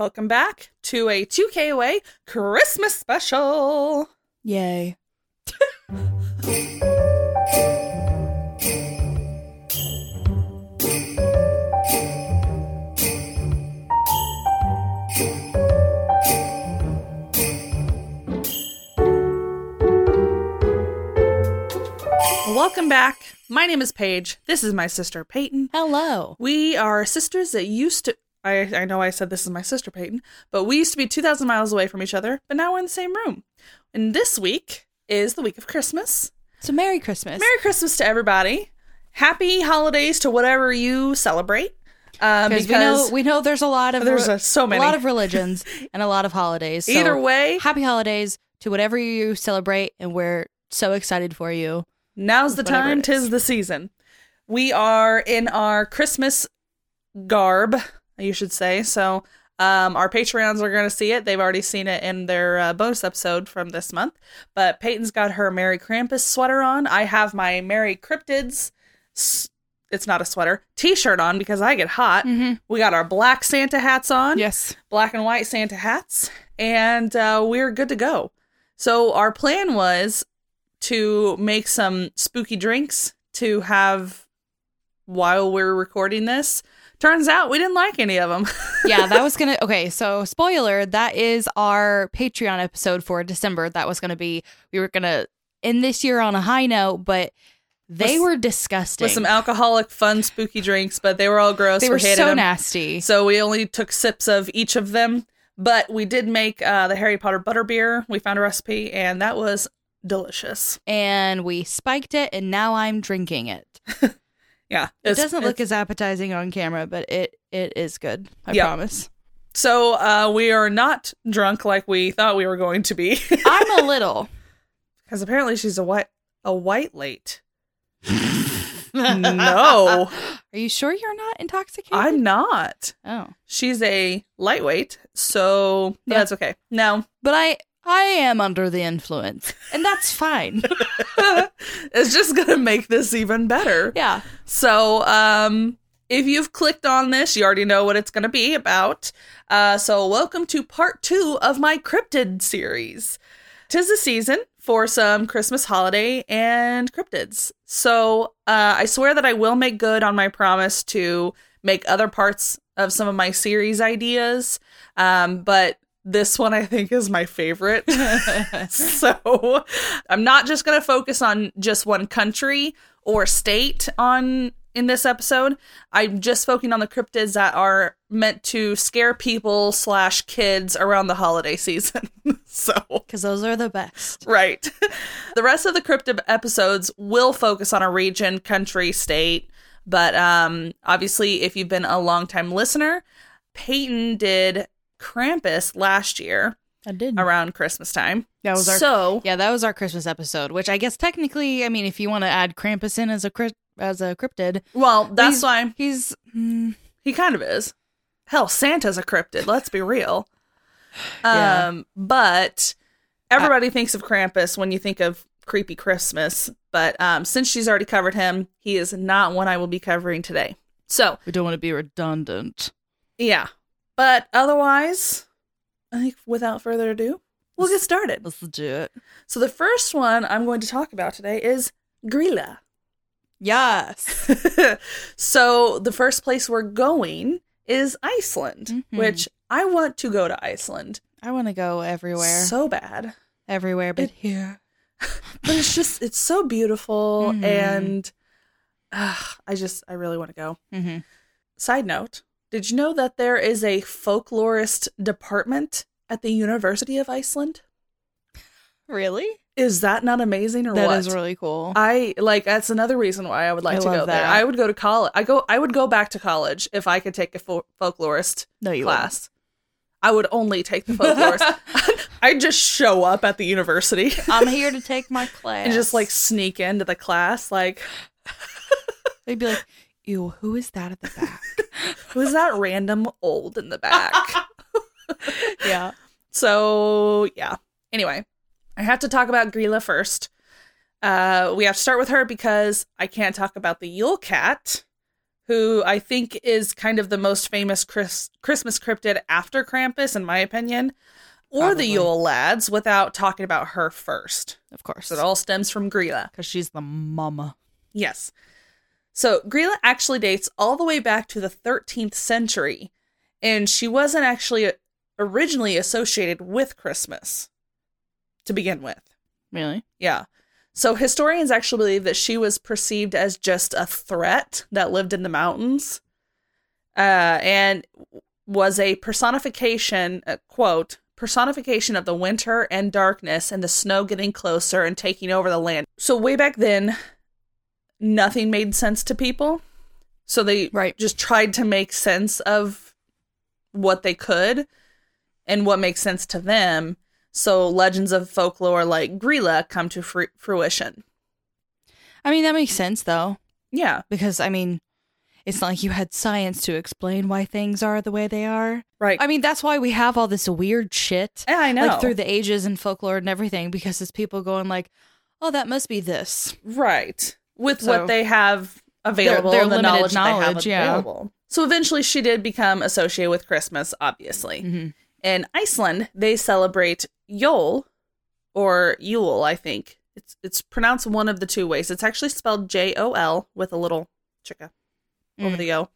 Welcome back to a 2KOA Christmas special. Yay. Welcome back. My name is Paige. This is my sister Peyton. Hello. We are sisters that used to. I, I know I said this is my sister Peyton, but we used to be 2,000 miles away from each other, but now we're in the same room. And this week is the week of Christmas. So Merry Christmas. Merry Christmas to everybody. Happy holidays to whatever you celebrate. Um, because we know we know there's a lot of There's, re- so many. a lot of religions and a lot of holidays. So either way, happy holidays to whatever you celebrate, and we're so excited for you. Now's the time, tis the season. We are in our Christmas garb, you should say. So, um, our Patreons are going to see it. They've already seen it in their uh, bonus episode from this month. But Peyton's got her Merry Krampus sweater on. I have my Merry Cryptids. s- It's not a sweater, t-shirt on because I get hot. We got our black Santa hats on Yes. black and white Santa hats, and uh, we're good to go. So our plan was to make some spooky drinks to have while we're recording this. Turns out we didn't like any of them. yeah, that was gonna. Okay, so spoiler, that is our Patreon episode for December. That was gonna be. We were gonna end this year on a high note, but they With- were disgusting. with some alcoholic, fun, spooky drinks, but they were all gross. they we were hated so them. nasty. So we only took sips of each of them, but we did make uh, the Harry Potter butterbeer. We found a recipe, and that was delicious. and we spiked it, and now I'm drinking it. Yeah, It doesn't look as appetizing on camera, but it it is good. I Yeah. promise. So uh, we are not drunk like we thought we were going to be, I'm a little. because apparently she's a white a white late. no, Are you sure you're not intoxicated? I'm not. Oh, She's a lightweight, so Yeah. that's okay. No, but I I am under the influence, and that's fine. it's just gonna make this even better. yeah. So, um, if you've clicked on this, you already know what it's going to be about. Uh, so, welcome to part two of my cryptid series. Tis the season for some Christmas holiday and cryptids. So, uh, I swear that I will make good on my promise to make other parts of some of my series ideas. Um, but this one I think is my favorite. so I'm not just going to focus on just one country or state on in this episode. I'm just focusing on the cryptids that are meant to scare people slash kids around the holiday season. so Because those are the best. right. the rest of the cryptid episodes will focus on a region, country, state. But um obviously if you've been a longtime listener, Peyton did Krampus last year I did. around Christmas time. That was our so yeah. That was our Christmas episode, which I guess technically, I mean, if you want to add Krampus in as a as a cryptid, well, that's He's- why he's mm, he kind of is. Hell, Santa's a cryptid. Let's be real. Yeah. Um, but everybody thinks of Krampus when you think of creepy Christmas. But um, since she's already covered him, he is not one I will be covering today. So we don't want to be redundant. yeah, but otherwise, I think without further ado, we'll get started. Let's do it. So the first one I'm going to talk about today is Grilla. Yes. so the first place we're going is Iceland, Mhm. which I want to go to Iceland I want to go everywhere. so bad. everywhere but It- here. But it's just it's so beautiful Mhm. and uh, I just I really want to go. hmm Side note, did you know that there is a folklorist department at the University of Iceland? Really? Is that not amazing or That what? is really cool. I like that's another reason why I would like I to go love there. I would go to college. I go I would go back to college if I could take a fol- folklorist no, you class. I would only take the folklorist. I'd just show up at the university. I'm here to take my class. and just like sneak into the class. Like, they'd be like, "Ew, who is that at the back?" who's that random old in the back? yeah. so yeah. Anyway, I have to talk about Grilla first. Uh, we have to start with her because I can't talk about the Yule Cat who I think is kind of the most famous Chris- Christmas cryptid after Krampus, in my opinion, or Probably. the Yule Lads, without talking about her first. Of course. It all stems from Grilla. Because she's the mama. Yes. So Grilla actually dates all the way back to the 13th century, and she wasn't actually originally associated with Christmas to begin with. Really? Yeah. So historians actually believe that she was perceived as just a threat that lived in the mountains uh, and was a personification, uh, quote, personification of the winter and darkness and the snow getting closer and taking over the land. So way back then, nothing made sense to people. So they Right. just tried to make sense of what they could and what makes sense to them. So legends of folklore like Grilla come to fru- fruition. I mean, that makes sense, though. Yeah, Because, I mean, it's not like you had science to explain why things are the way they are. right. I mean, that's why we have all this weird shit. Yeah, I know. Like through the ages and folklore and everything, because it's people going like, oh, that must be this. right with So- what they have available their and the limited knowledge, they have yeah. available. So eventually, she did become associated with Christmas. Obviously, hmm in Iceland, they celebrate Yule or Yule. I think it's it's pronounced one of the two ways. It's actually spelled J O L with a little chicka over Mm. the O.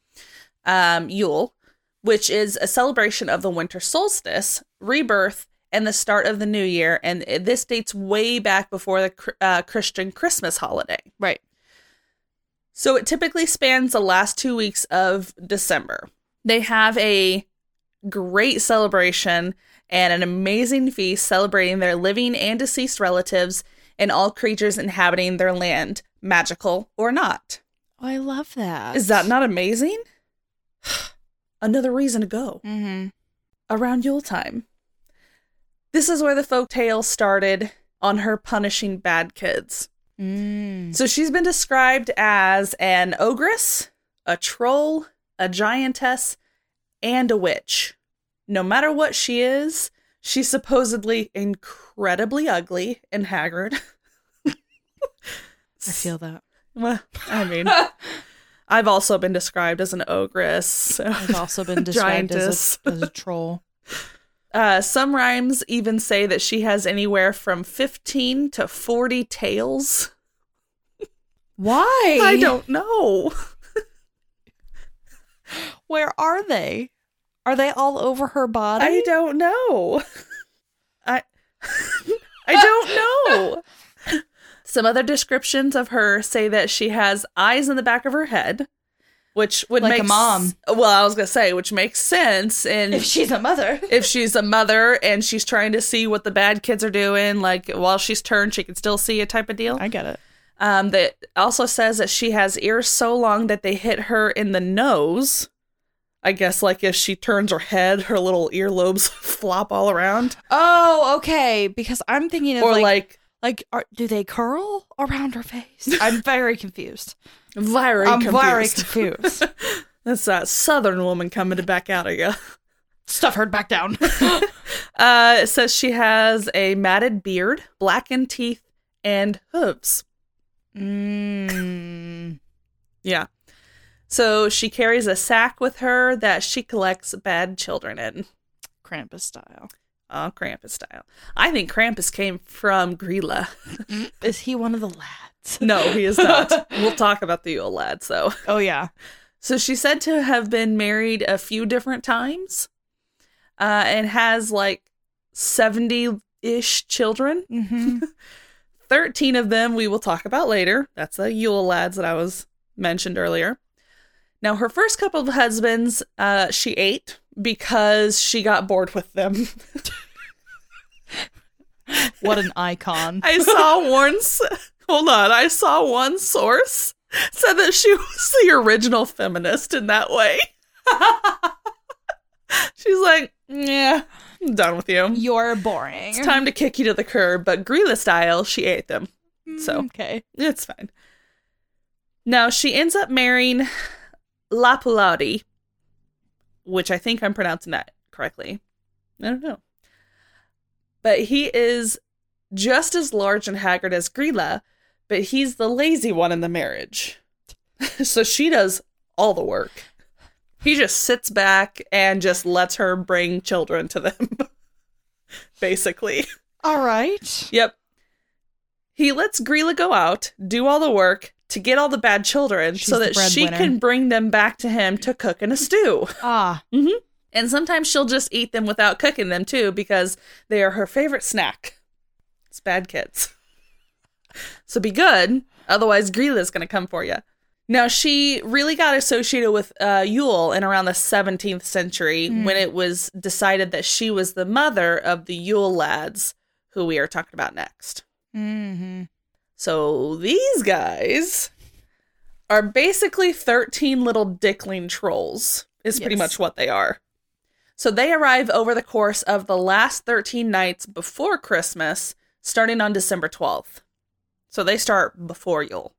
Um, Yule, which is a celebration of the winter solstice, rebirth, and the start of the new year. And this dates way back before the uh, Christian Christmas holiday. Right. So it typically spans the last two weeks of December. They have a great celebration and an amazing feast celebrating their living and deceased relatives and all creatures inhabiting their land, magical or not. Oh, I love that. Is that not amazing? Another reason to go Mm-hmm. around Yule time. This is where the folk tale started on her punishing bad kids. Mm. So she's been described as an ogress, a troll, a giantess, and a witch. No matter what she is, she's supposedly incredibly ugly and haggard. I feel that. Well, I mean, I've also been described as an ogress. so- I've also been described as a, as a troll. Uh, some rhymes even say that she has anywhere from 15 to 40 tails. Why? I don't know. Where are they? Are they all over her body? I don't know. I I don't know. Some other descriptions of her say that she has eyes in the back of her head, which would Like a make s- mom. Well, I was gonna say, which makes sense, and if she's a mother. if she's a mother and she's trying to see what the bad kids are doing, like while she's turned, she can still see a type of deal. I get it. Um, that also says that she has ears so long that they hit her in the nose. I guess like if she turns her head, her little earlobes flop all around, Oh, okay. Because I'm thinking of or like, like, like, are, do they curl around her face? I'm very confused. Very I'm confused. very confused. That's that southern woman coming to back out of you. Stuff her back down. Uh, it says she has a matted beard, blackened teeth, and hooves. mm. Yeah. So she carries a sack with her that she collects bad children in. Krampus style. Oh, Krampus style. I think Krampus came from Grilla. Is he one of the lads? No, he is not. we'll talk about the Yule lads, though. Oh yeah. So she's said to have been married a few different times uh, and has like 70 ish children. Mm-hmm. 13 of them we will talk about later. That's the Yule lads that I was mentioned earlier. Now, her first couple of husbands, uh, she ate because she got bored with them. What an icon. I saw one. Hold on, I saw one source said that she was the original feminist in that way. She's like, yeah, I'm done with you. You're boring. It's time to kick you to the curb. But Grilla style, she ate them. so. Mm, okay. It's fine. Now she ends up marrying Lapulati, which I think I'm pronouncing that correctly. I don't know. But he is just as large and haggard as Grilla, but he's the lazy one in the marriage. so she does all the work. He just sits back and just lets her bring children to them. Basically. All right. Yep. He lets Grilla go out, do all the work to get all the bad children She's so that she can bring them back to him to cook in a stew. Ah, Mhm. And sometimes she'll just eat them without cooking them too because they are her favorite snack. It's bad kids. So be good, otherwise Grilla's going to come for you. Now she really got associated with uh, Yule in around the 17th century when it was decided that she was the mother of the Yule lads, who we are talking about next. mm-hmm. So these guys are basically 13 little dickling trolls, is pretty much what they are. So they arrive over the course of the last 13 nights before Christmas, starting on December 12th. So they start before Yule.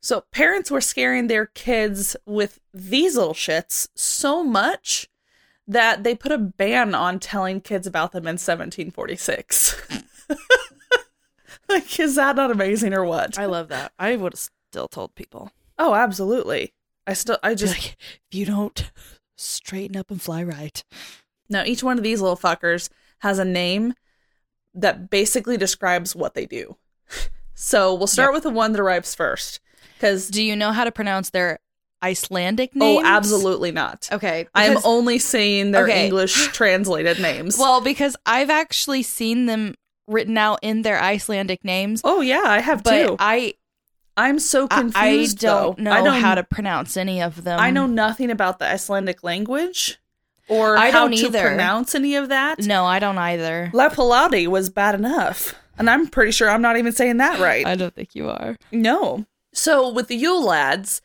So parents were scaring their kids with these little shits so much that they put a ban on telling kids about them in 1746. like, is that not amazing or what? I love that. I would have still told people. Oh, absolutely. I still, I Just just, like, if you don't straighten up and fly right. now each one of these little fuckers has a name that basically describes what they do. So we'll start Yep. with the one that arrives first. Because, Do you know how to pronounce their Icelandic oh, names? oh, absolutely not. Okay. I am only seeing their Okay. English translated names. well because I've actually seen them written out in their Icelandic names, oh, yeah, I have but too. I I'm so I, confused. I don't though. know I don't how to pronounce any of them. I know nothing about the Icelandic language or I how don't to either. pronounce any of that. No, I don't either. Lapaladi was bad enough. And I'm pretty sure I'm not even saying that right. I don't think you are. no. So with the Yule lads,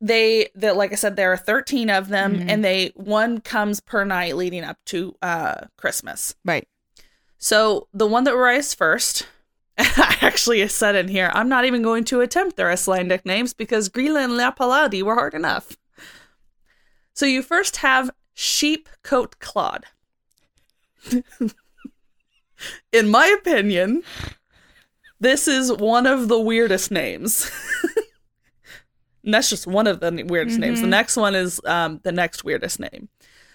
they that like I said, there are 13 of them, Mhm. and they one comes per night leading up to uh Christmas. Right. So the one that arrives first, I actually said in here, I'm not even going to attempt their Icelandic names because Grilla and Lapaladi were hard enough. So you first have Sheep Coat Clod. in my opinion, this is one of the weirdest names. and that's just one of the weirdest names. The Mhm. next one is um, the next weirdest name.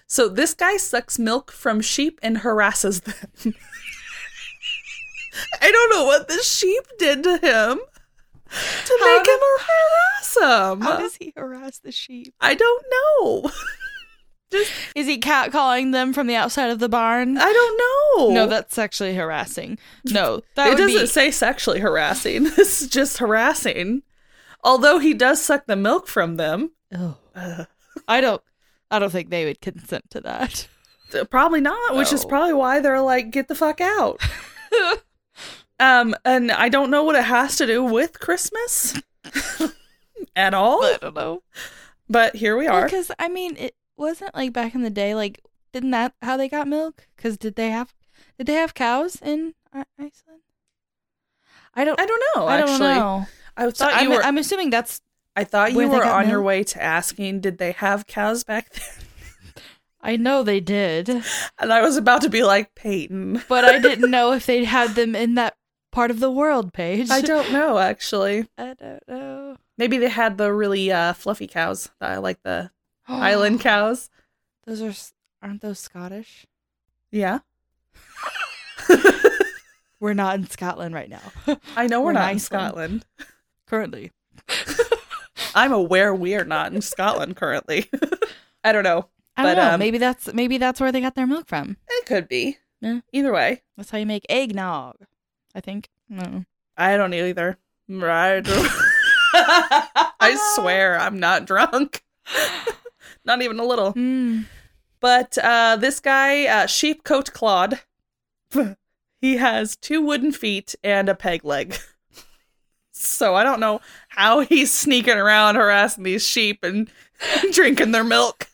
So this guy sucks milk from sheep and harasses them. I don't know what the sheep did to him to How make him harass him. How does he harass the sheep? I don't know. Is he cat calling them from the outside of the barn? I don't know. No, that's sexually harassing. No, that it doesn't be. say sexually harassing. This is just harassing. Although he does suck the milk from them. Oh. Uh, I don't. I don't think they would consent to that. probably not, which is probably why they're like, get the fuck out. um, and I don't know what it has to do with Christmas at all. I don't know. But here we are. Because I mean, it wasn't like back in the day. Like, didn't that how they got milk? Because did they have did they have cows in Iceland? I don't. I don't know. I don't actually, know. I So thought I'm, you were. I'm assuming that's. I thought you were on your way to asking, did they have cows back then? I know they did, And I was about to be like, Peyton. but I didn't know if they had them in that part of the world Paige. I don't know, actually. I don't know. Maybe they had the really uh, fluffy cows. I like the Highland cows. Those are aren't those Scottish? Yeah. We're not in Scotland right now. I know we're, We're not in. Scotland. Currently. I'm aware we're not in Scotland currently. I don't know. I don't But, know. um, maybe that's maybe that's where they got their milk from. It could be. Yeah. Either way. That's how you make eggnog. I think. No. I don't either. Right. I swear I'm not drunk. Not even a little. Mm. But uh, this guy, uh, Sheepcoat Claude, he has two wooden feet and a peg leg. So I don't know how he's sneaking around harassing these sheep and drinking their milk.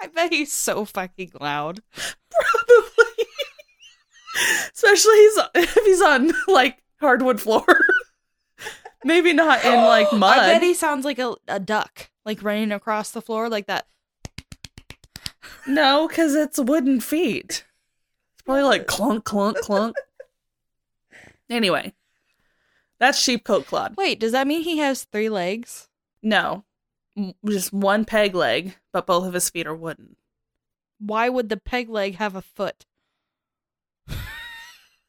I bet he's so fucking loud. Probably. Especially he's, if he's on like hardwood floor. Maybe not in like mud. I bet he sounds like a, a duck, like running across the floor like that. No, because it's wooden feet. It's probably like clunk, clunk, clunk. Anyway, that's sheepcoat Claude. Wait, does that mean he has three legs? No, m- just one peg leg, but both of his feet are wooden. Why would the peg leg have a foot?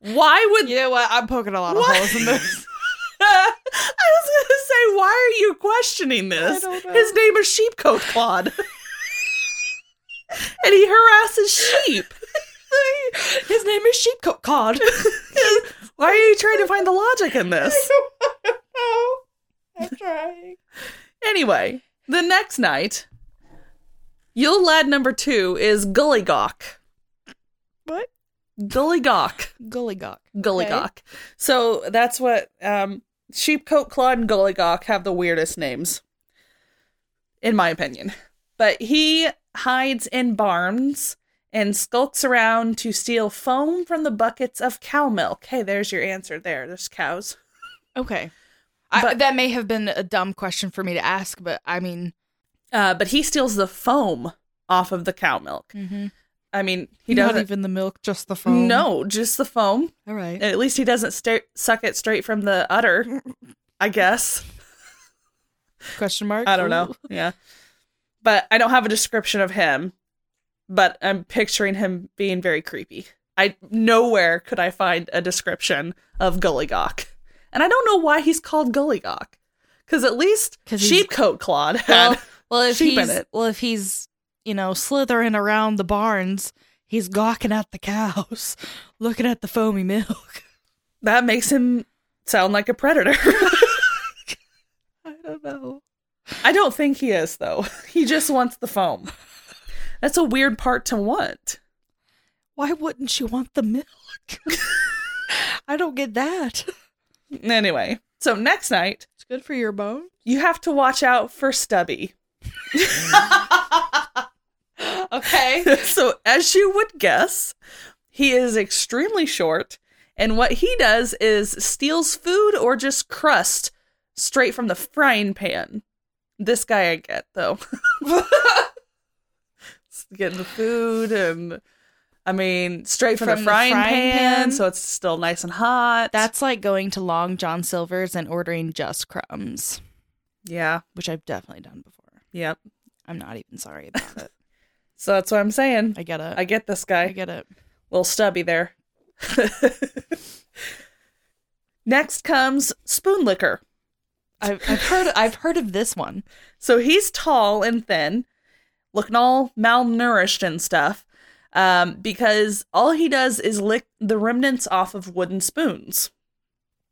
Why would You know what? I'm poking a lot What? of holes in this. I was gonna say, why are you questioning this? I don't know. His name is Sheepcoat Claude. and he harasses sheep. His name is Sheepcoat Cod. why are you trying to find the logic in this? I'm trying. Anyway, the next night, Yule Lad number two is Gullygawk. What? Gullygawk. Gullygawk. Gullygawk. So that's what um Sheepcoat Claude and Gullygawk have the weirdest names. In my opinion. But he hides in barns and skulks around to steal foam from the buckets of cow milk. Hey, there's your answer there. There's cows. Okay. I, that may have been a dumb question for me to ask, but I mean, Uh, but he steals the foam off of the cow milk. mm-hmm. I mean, he not doesn't. even the milk, just the foam. No, just the foam. All right. At least he doesn't sta suck it straight from the udder. I guess. Question mark. I don't know. Yeah. But I don't have a description of him. But I'm picturing him being very creepy. I nowhere could I find a description of Gullygawk. And I don't know why he's called Gullygawk. Because at least Sheepcoat Claude had Well, well, if sheep in he's it. well, if he's you know slithering around the barns, he's gawking at the cows, looking at the foamy milk. that makes him sound like a predator. I don't know. I don't think he is though. He just wants the foam. That's a weird part to want. Why wouldn't you want the milk? I don't get that. Anyway, so next night It's good for your bones. you have to watch out for Stubby. Okay. so, as you would guess, he is extremely short, and what he does is steals food or just crust straight from the frying pan. This guy I get though. Getting the food and I mean straight from, the, From the frying, frying pan, pan? so it's still nice and hot. That's like going to Long John Silver's and ordering just crumbs, yeah, which I've definitely done before. yep. I'm not even sorry about it. So that's what I'm saying. I get it. I get this guy. I get it. little stubby there. Next comes Spoon Licker. I've, I've heard. I've heard of this one. So he's tall and thin, looking all malnourished and stuff, um, because all he does is lick the remnants off of wooden spoons.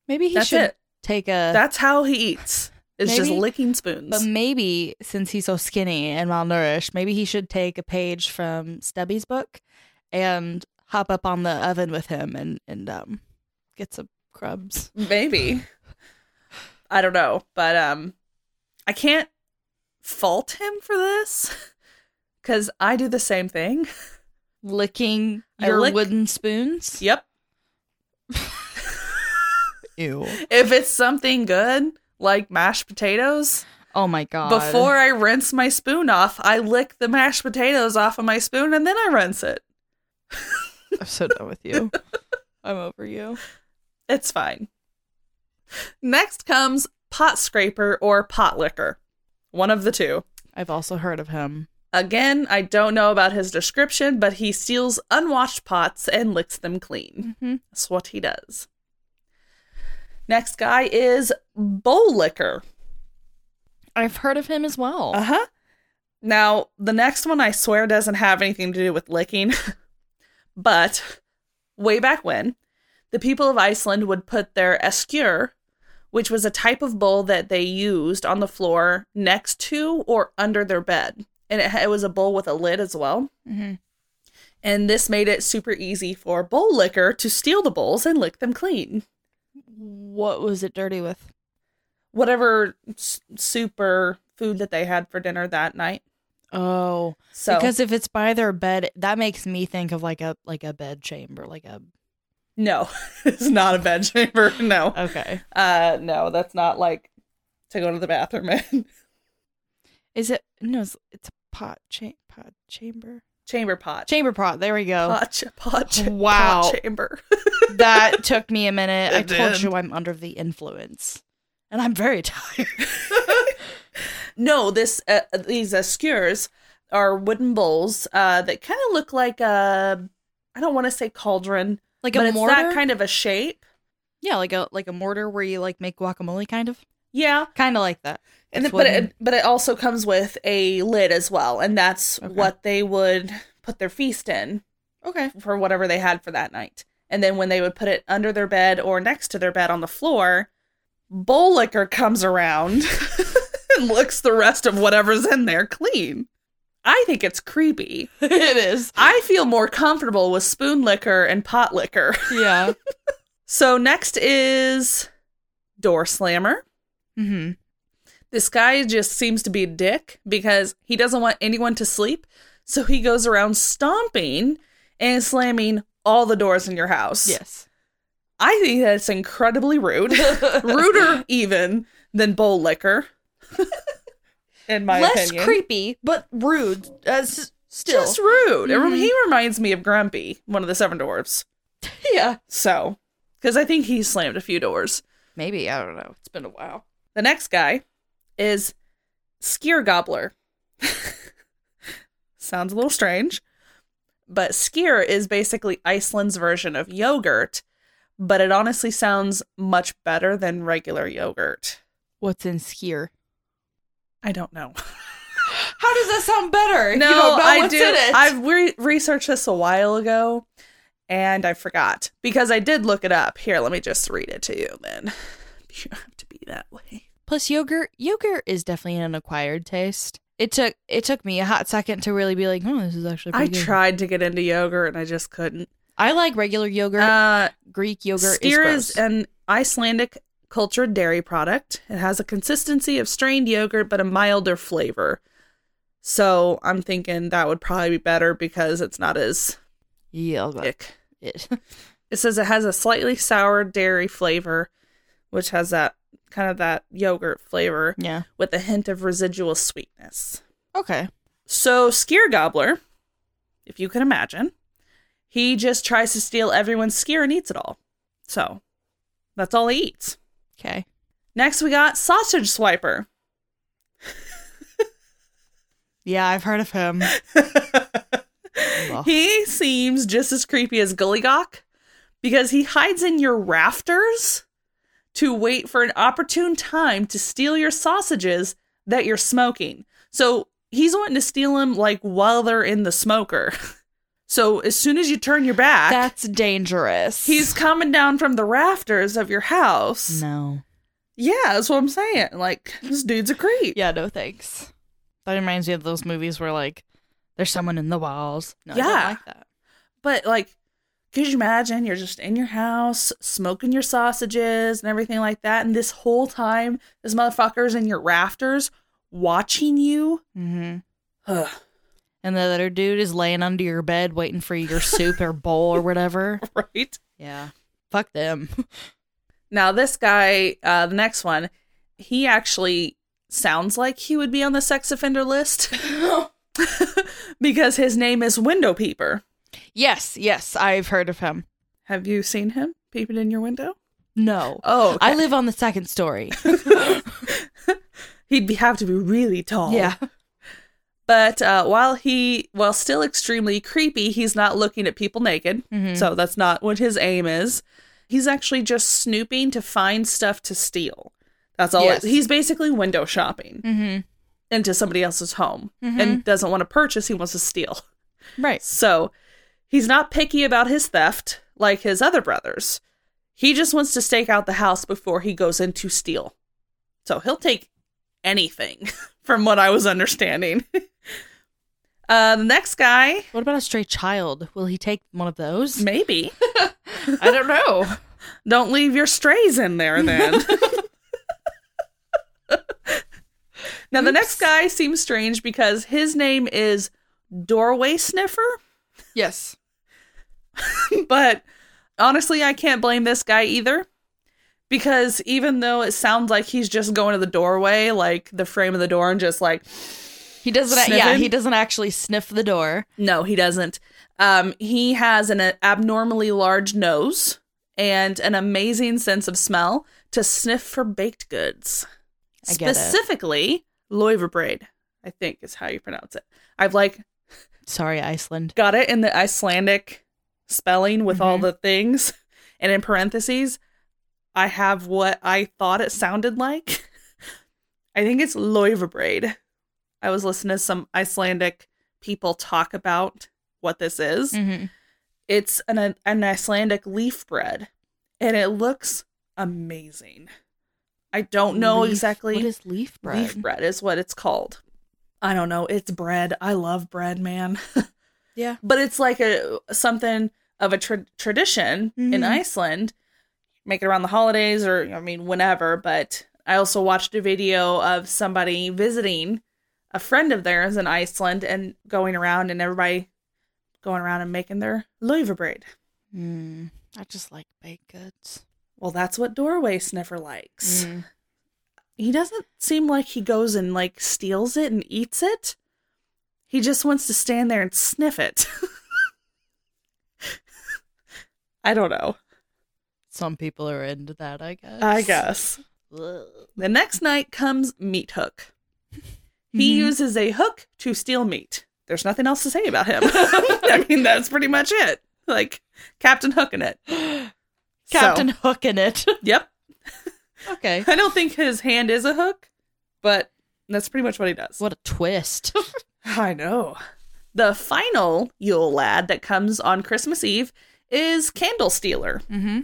Maybe he That's should it. take a. That's how he eats. It's just licking spoons. but maybe since he's so skinny and malnourished, maybe he should take a page from Stubby's book and hop up on the oven with him and and um get some crumbs. Maybe. I don't know, but um, I can't fault him for this because I do the same thing. Licking your lick- wooden spoons. Yep. Ew. If it's something good, like mashed potatoes, Oh my god. before I rinse my spoon off, I lick the mashed potatoes off of my spoon and then I rinse it. I'm so done with you. I'm over you. It's fine. Next comes pot scraper or pot licker. One of the two. I've also heard of him. Again, I don't know about his description, but he steals unwashed pots and licks them clean. Mhm. That's what he does. Next guy is bowl licker. I've heard of him as well. Uh huh. Now, the next one I swear doesn't have anything to do with licking, but way back when, the people of Iceland would put their eskur, which was a type of bowl that they used on the floor next to or under their bed. And it, it was a bowl with a lid as well. Mhm. And this made it super easy for bowl licker to steal the bowls and lick them clean. What was it dirty with? Whatever s- soup or food that they had for dinner that night. Oh, So because if it's by their bed, that makes me think of like a like a bed chamber, like a No, it's not a bed chamber. No. okay. Uh no, that's not like to go to the bathroom in. Is it no? It's, it's a pot cha- pot chamber chamber pot. chamber pot. There we go. pot, ch- pot, Wow. pot chamber. that took me a minute. I It told you I'm under the influence, and I'm very tired. no, this uh, these uh, skewers are wooden bowls uh, that kind of look like a I don't want to say cauldron, Like but a mortar. that kind of a shape. yeah, like a like a mortar where you like make guacamole, kind of. Yeah, Kind of like that. and it, but it but it also comes with a lid as well, and that's Okay. what they would put their feast in Okay. for whatever they had for that night. And then when they would put it under their bed or next to their bed on the floor, bowl licker comes around and licks the rest of whatever's in there clean. I think it's creepy. it is. I feel more comfortable with spoon licker and pot licker. Yeah. So next is door slammer. mm-hmm. This guy just seems to be a dick because he doesn't want anyone to sleep. So he goes around stomping and slamming all the doors in your house. Yes. I think that's incredibly rude. Ruder even than bowl licker. In my Less opinion. creepy, but rude. As still. Just rude. It rem- Mhm. He reminds me of Grumpy, one of the seven dwarves. yeah. So, because I think he slammed a few doors. Maybe I don't know. It's been a while. The next guy is Skyr Gobbler. Sounds a little strange, but Skyr is basically Iceland's version of yogurt, but it honestly sounds much better than regular yogurt. What's in skyr? I don't know. How does that sound better? no, you don't know I do. I've re- researched this a while ago, and I forgot because I did look it up. Here, let me just read it to you. Then you don't have to be that way. Plus yogurt yogurt is definitely an acquired taste. It took it took me a hot second to really be like, oh, this is actually I good. tried to get into yogurt and I just couldn't. I like regular yogurt. Uh, Greek yogurt Skyr is is an Icelandic cultured dairy product. It has a consistency of strained yogurt, but a milder flavor. So I'm thinking that would probably be better because it's not as but it. It says it has a slightly sour dairy flavor, which has that kind of that yogurt flavor yeah. with a hint of residual sweetness. Okay. So Skyr Gobbler, if you can imagine, he just tries to steal everyone's skyr and eats it all. So that's all he eats. Okay. Next, we got Sausage Swiper. Yeah, I've heard of him. He seems just as creepy as Gullygawk because he hides in your rafters to wait for an opportune time to steal your sausages that you're smoking. So he's wanting to steal them like while they're in the smoker. So as soon as you turn your back, That's dangerous. he's coming down from the rafters of your house. no. Yeah, that's what I'm saying. Like this dude's a creep. Yeah, no thanks. That reminds me of those movies where like there's someone in the walls. No, I Yeah. don't like that. But like, could you imagine you're just in your house smoking your sausages and everything like that, and this whole time this motherfucker's in your rafters watching you? Mm-hmm. Ugh, And the other dude is laying under your bed waiting for your soup or bowl or whatever. right? Yeah. Fuck them. Now this guy, uh, the next one, he actually sounds like he would be on the sex offender list because his name is Window Peeper. yes, yes, I've heard of him. Have you seen him peeping in your window? No. Oh, I live on the second story. He'd be, have to be really tall. yeah. But uh, while he, while still extremely creepy, he's not looking at people naked. Mhm. So that's not what his aim is. He's actually just snooping to find stuff to steal. That's all. Yes. He's basically window shopping Mm-hmm. into somebody else's home Mhm. and doesn't want to purchase. He wants to steal. Right. So he's not picky about his theft like his other brothers. He just wants to stake out the house before he goes in to steal. So he'll take anything, from what I was understanding. uh, the next guy, What about a stray child? Will he take one of those? maybe. I don't know. Don't leave your strays in there then. now, the next guy seems strange because his name is Doorway Sniffer. yes. but honestly, I can't blame this guy either. Because even though it sounds like he's just going to the doorway, like the frame of the door, and just like, He doesn't. Yeah, he doesn't actually sniff the door. no, he doesn't. Um, he has an abnormally large nose and an amazing sense of smell to sniff for baked goods. I get it. Specifically, Loivebraid, I think is how you pronounce it. I've like Sorry, Iceland. got it in the Icelandic spelling with all Mhm. the things. And in parentheses, I have what I thought it sounded like. I think it's Loivebraid. I was listening to some Icelandic people talk about what this is. Mm-hmm. It's an an Icelandic leaf bread, and it looks amazing. I don't know exactly. What is leaf bread? Leaf bread is what it's called. I don't know. It's bread. I love bread, man. Yeah. but it's like a something of a tra- tradition in Mhm. Iceland. Make it around the holidays, or I mean, whenever. But I also watched a video of somebody visiting a friend of theirs in Iceland and going around, and everybody going around and making their loivebrød. Mm, I just like baked goods. Well, that's what Doorway Sniffer likes. Mm. he doesn't seem like he goes and like steals it and eats it. He just wants to stand there and sniff it. I don't know. Some people are into that, I guess. I guess. Ugh. The next night comes Meat Hook. He Mhm. uses a hook to steal meat. There's nothing else to say about him. I mean, that's pretty much it. Like Captain Hooking it. Captain So, Hook in it. yep. okay. I don't think his hand is a hook, but that's pretty much what he does. What a twist. I know. The final Yule lad that comes on Christmas Eve is Candle Stealer. mm-hmm.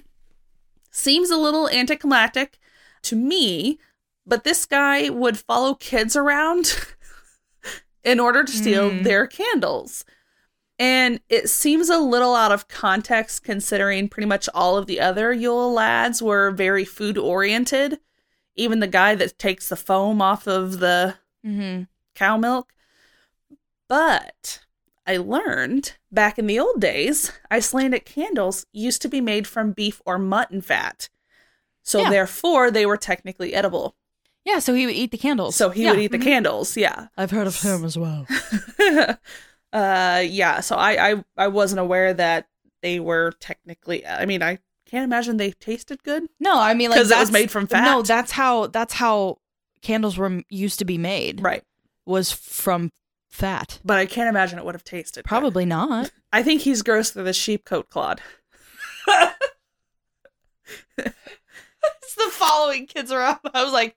Seems a little anticlimactic to me, but this guy would follow kids around in order to steal Mm. their candles. And it seems a little out of context considering pretty much all of the other Yule lads were very food oriented. Even the guy that takes the foam off of the Mm-hmm. cow milk. But I learned back in the old days, Icelandic candles used to be made from beef or mutton fat. So Yeah. therefore they were technically edible. Yeah, so he would eat the candles. So he Yeah. would eat the Mhm. candles, yeah. I've heard of him as well. uh yeah, so I, I I wasn't aware that they were technically I mean, I can't imagine they tasted good. No, I mean like 'Cause it was that's- made from fat? No, that's how that's how candles were used to be made. Right. Was from fat. But I can't imagine it would have tasted. Probably not. I think he's gross through the sheep coat clod. it's the following kids around. I was like,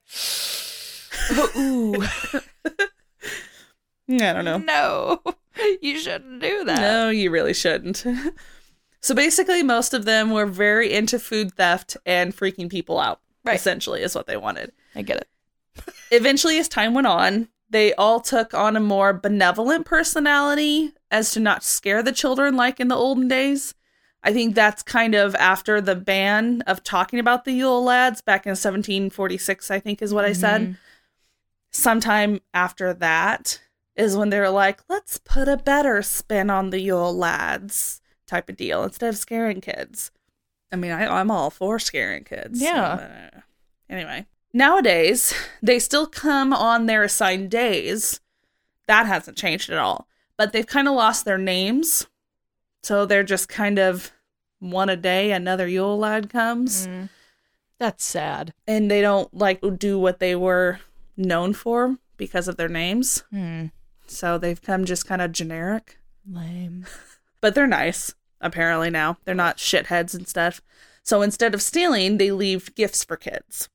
ooh, I don't know. no, you shouldn't do that. No, you really shouldn't. so basically, most of them were very into food theft and freaking people out. Right. Essentially, is what they wanted. I get it. Eventually, as time went on, they all took on a more benevolent personality as to not scare the children like in the olden days. I think that's kind of after the ban of talking about the Yule lads back in 1746, I think is what I said. Sometime after that is when they were like, let's put a better spin on the Yule lads type of deal instead of scaring kids. I mean, I, I'm all for scaring kids. so, Yeah. uh, anyway, nowadays, they still come on their assigned days. That hasn't changed at all. But they've kind of lost their names. So they're just kind of one a day, another Yule lad comes Mm. That's sad. and they don't like do what they were known for because of their names. Hmm. So they've come just kind of generic, Lame. but they're nice apparently now. They're not shitheads and stuff. So instead of stealing, they leave gifts for kids.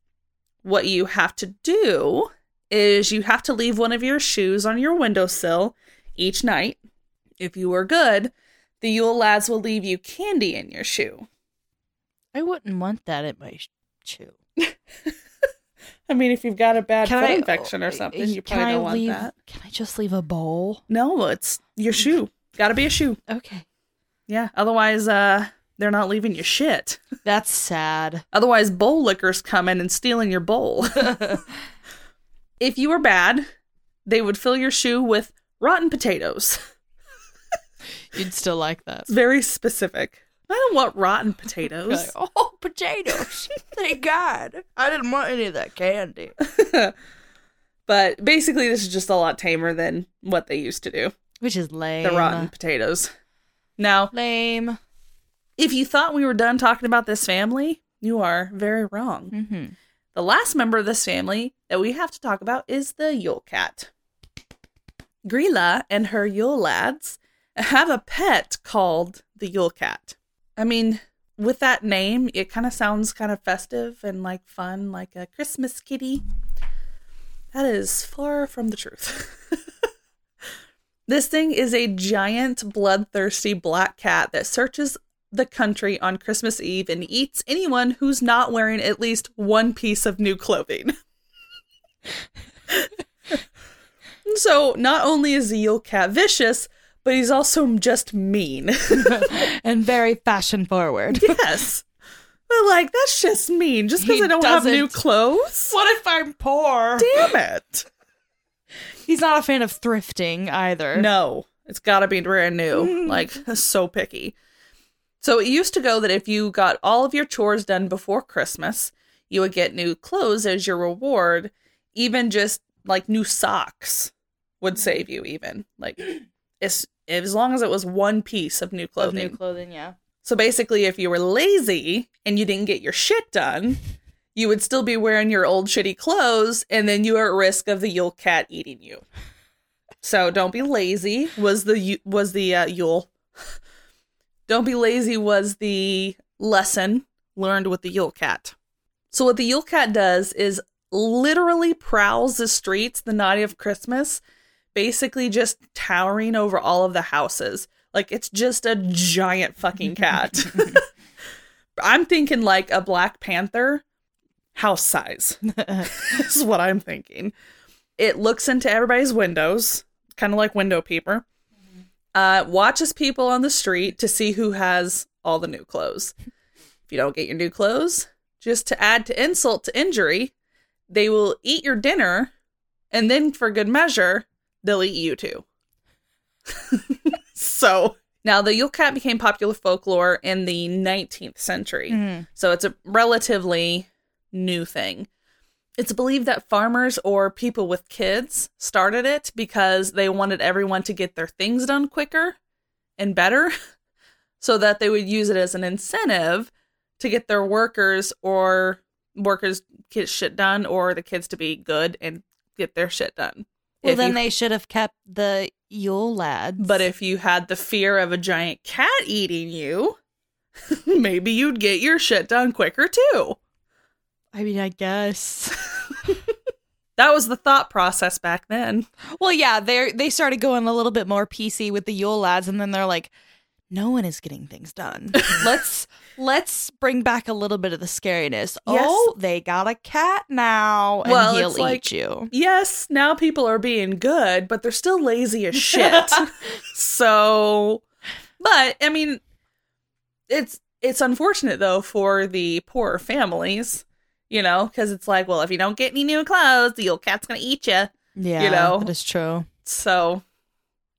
What you have to do is you have to leave one of your shoes on your windowsill each night. If you were good, the Yule lads will leave you candy in your shoe. I wouldn't want that in my shoe. I mean, if you've got a bad Can foot I- infection or something, you probably I don't want leave? that. Can I just leave a bowl? No, it's your shoe. Got to be a shoe. Okay. Yeah. Otherwise, uh, they're not leaving you shit. That's sad. Otherwise, bowl lickers come in and stealing your bowl. if you were bad, they would fill your shoe with rotten potatoes. You'd still like that. It's very specific. I don't want rotten potatoes. like, oh, potatoes. Thank God. I didn't want any of that candy. but basically, this is just a lot tamer than what they used to do. Which is lame. The rotten potatoes. Now, Lame. If you thought we were done talking about this family, you are very wrong. Mm-hmm. The last member of this family that we have to talk about is the Yule Cat. Grilla and her Yule lads have a pet called the Yule Cat. I mean, with that name, it kind of sounds kind of festive and like fun, like a Christmas kitty. That is far from the truth. this thing is a giant, bloodthirsty black cat that searches the country on Christmas Eve and eats anyone who's not wearing at least one piece of new clothing. so, not only is the Yule Cat vicious, but he's also just mean. and very fashion forward. yes. But, like, that's just mean. Just because I don't have new clothes? What if I'm poor? Damn it. He's not a fan of thrifting either. No, it's got to be brand new. Mm. like so picky. So it used to go that if you got all of your chores done before Christmas, you would get new clothes as your reward. Even just like new socks would save you. Even like as as long as it was one piece of new Of clothing. new clothing, yeah. So basically, if you were lazy and you didn't get your shit done, you would still be wearing your old shitty clothes, and then you are at risk of the Yule cat eating you. So don't be lazy. Was the was the uh, Yule? Don't be lazy was the lesson learned with the Yule cat. So what the Yule cat does is literally prowls the streets the night of Christmas, basically just towering over all of the houses. Like it's just a giant fucking cat. I'm thinking like a Black Panther house size. this is what I'm thinking. It looks into everybody's windows, kind of like window peeper. Uh, watches people on the street to see who has all the new clothes. If you don't get your new clothes, just to add to insult to injury, they will eat your dinner, and then for good measure, they'll eat you too. so now the Yule Cat became popular folklore in the 19th century. Mhm. So it's a relatively new thing. It's believed that farmers or people with kids started it because they wanted everyone to get their things done quicker and better so that they would use it as an incentive to get their workers or workers get shit done or the kids to be good and get their shit done. Well, If then you- they should have kept the Yule lads. but if you had the fear of a giant cat eating you, maybe you'd get your shit done quicker too. I mean, I guess. That was the thought process back then. well, yeah, they they started going a little bit more PC with the Yule lads, and then they're like, no one is getting things done. let's let's bring back a little bit of the scariness. Yes. Oh, they got a cat now, and Well, he'll eat like- you. Yes, now people are being good, but they're still lazy as shit. so, but I mean, it's it's unfortunate though for the poorer families, you know, because it's like, well, if you don't get any new clothes, the old cat's gonna eat you. Yeah, you know. that is true. So,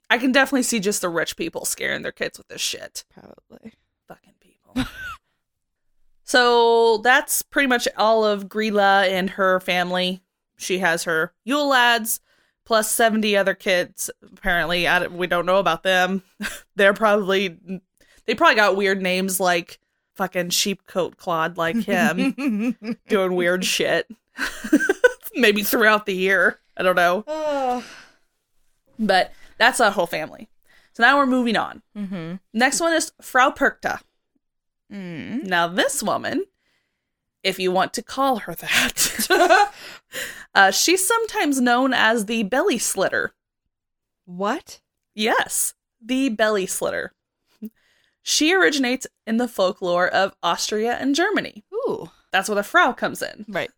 I can definitely see just the rich people scaring their kids with this shit. Probably. Fucking people. so that's pretty much all of Grilla and her family. She has her Yule lads plus 70 other kids. Apparently, I we don't know about them. They're probably, they probably got weird names like fucking sheep cote Clod, like him, doing weird shit. Maybe throughout the year. I don't know. oh. But that's a whole family. So now we're moving on. Mm-hmm. Next one is Frau Perchta. Mm. Now, this woman, if you want to call her that, uh, she's sometimes known as the belly slitter. What? Yes, the belly slitter. She originates in the folklore of Austria and Germany. Ooh. That's where the Frau comes in. Right.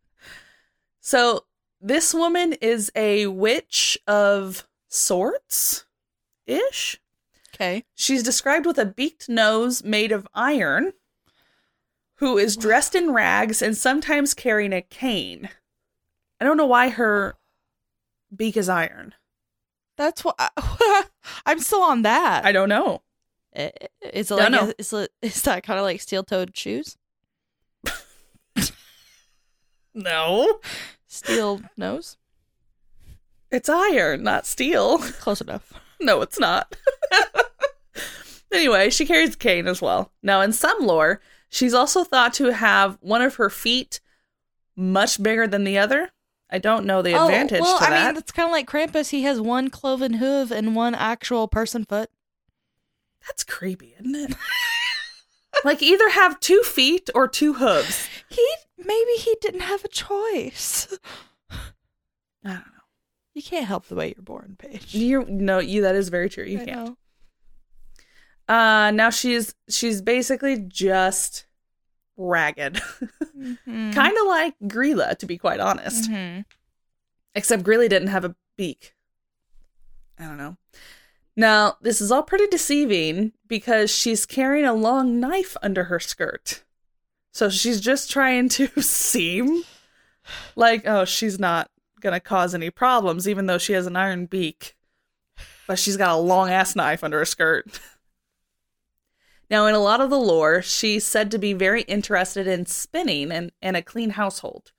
So, this woman is a witch of sorts ish. Okay. She's described with a beaked nose made of iron, who is dressed in rags and sometimes carrying a cane. I don't know why her beak is iron. That's what I'm still on that. I don't know. Is it like a, is, it, is that kind of like steel-toed shoes? No. Steel nose? It's iron, not steel. Close enough. No, it's not. anyway, she carries a cane as well. Now, in some lore, she's also thought to have one of her feet much bigger than the other. I don't know the oh, advantage oh, well, to I mean, it's kind of like Krampus. He has one cloven hoof and one actual person foot. That's creepy, isn't it? like either have two feet or two hooves. He maybe he didn't have a choice. I don't know. You can't help the way you're born, Paige. You no, you that is very true. You I can't. know. Uh now she's she's basically just ragged. Mhm. kind of like Grilla, to be quite honest. Mhm. Except Grilla didn't have a beak. I don't know. Now, this is all pretty deceiving because she's carrying a long knife under her skirt. So she's just trying to seem like, oh, she's not going to cause any problems, even though she has an iron beak. But she's got a long ass knife under her skirt. Now, in a lot of the lore, she's said to be very interested in spinning and, and a clean household.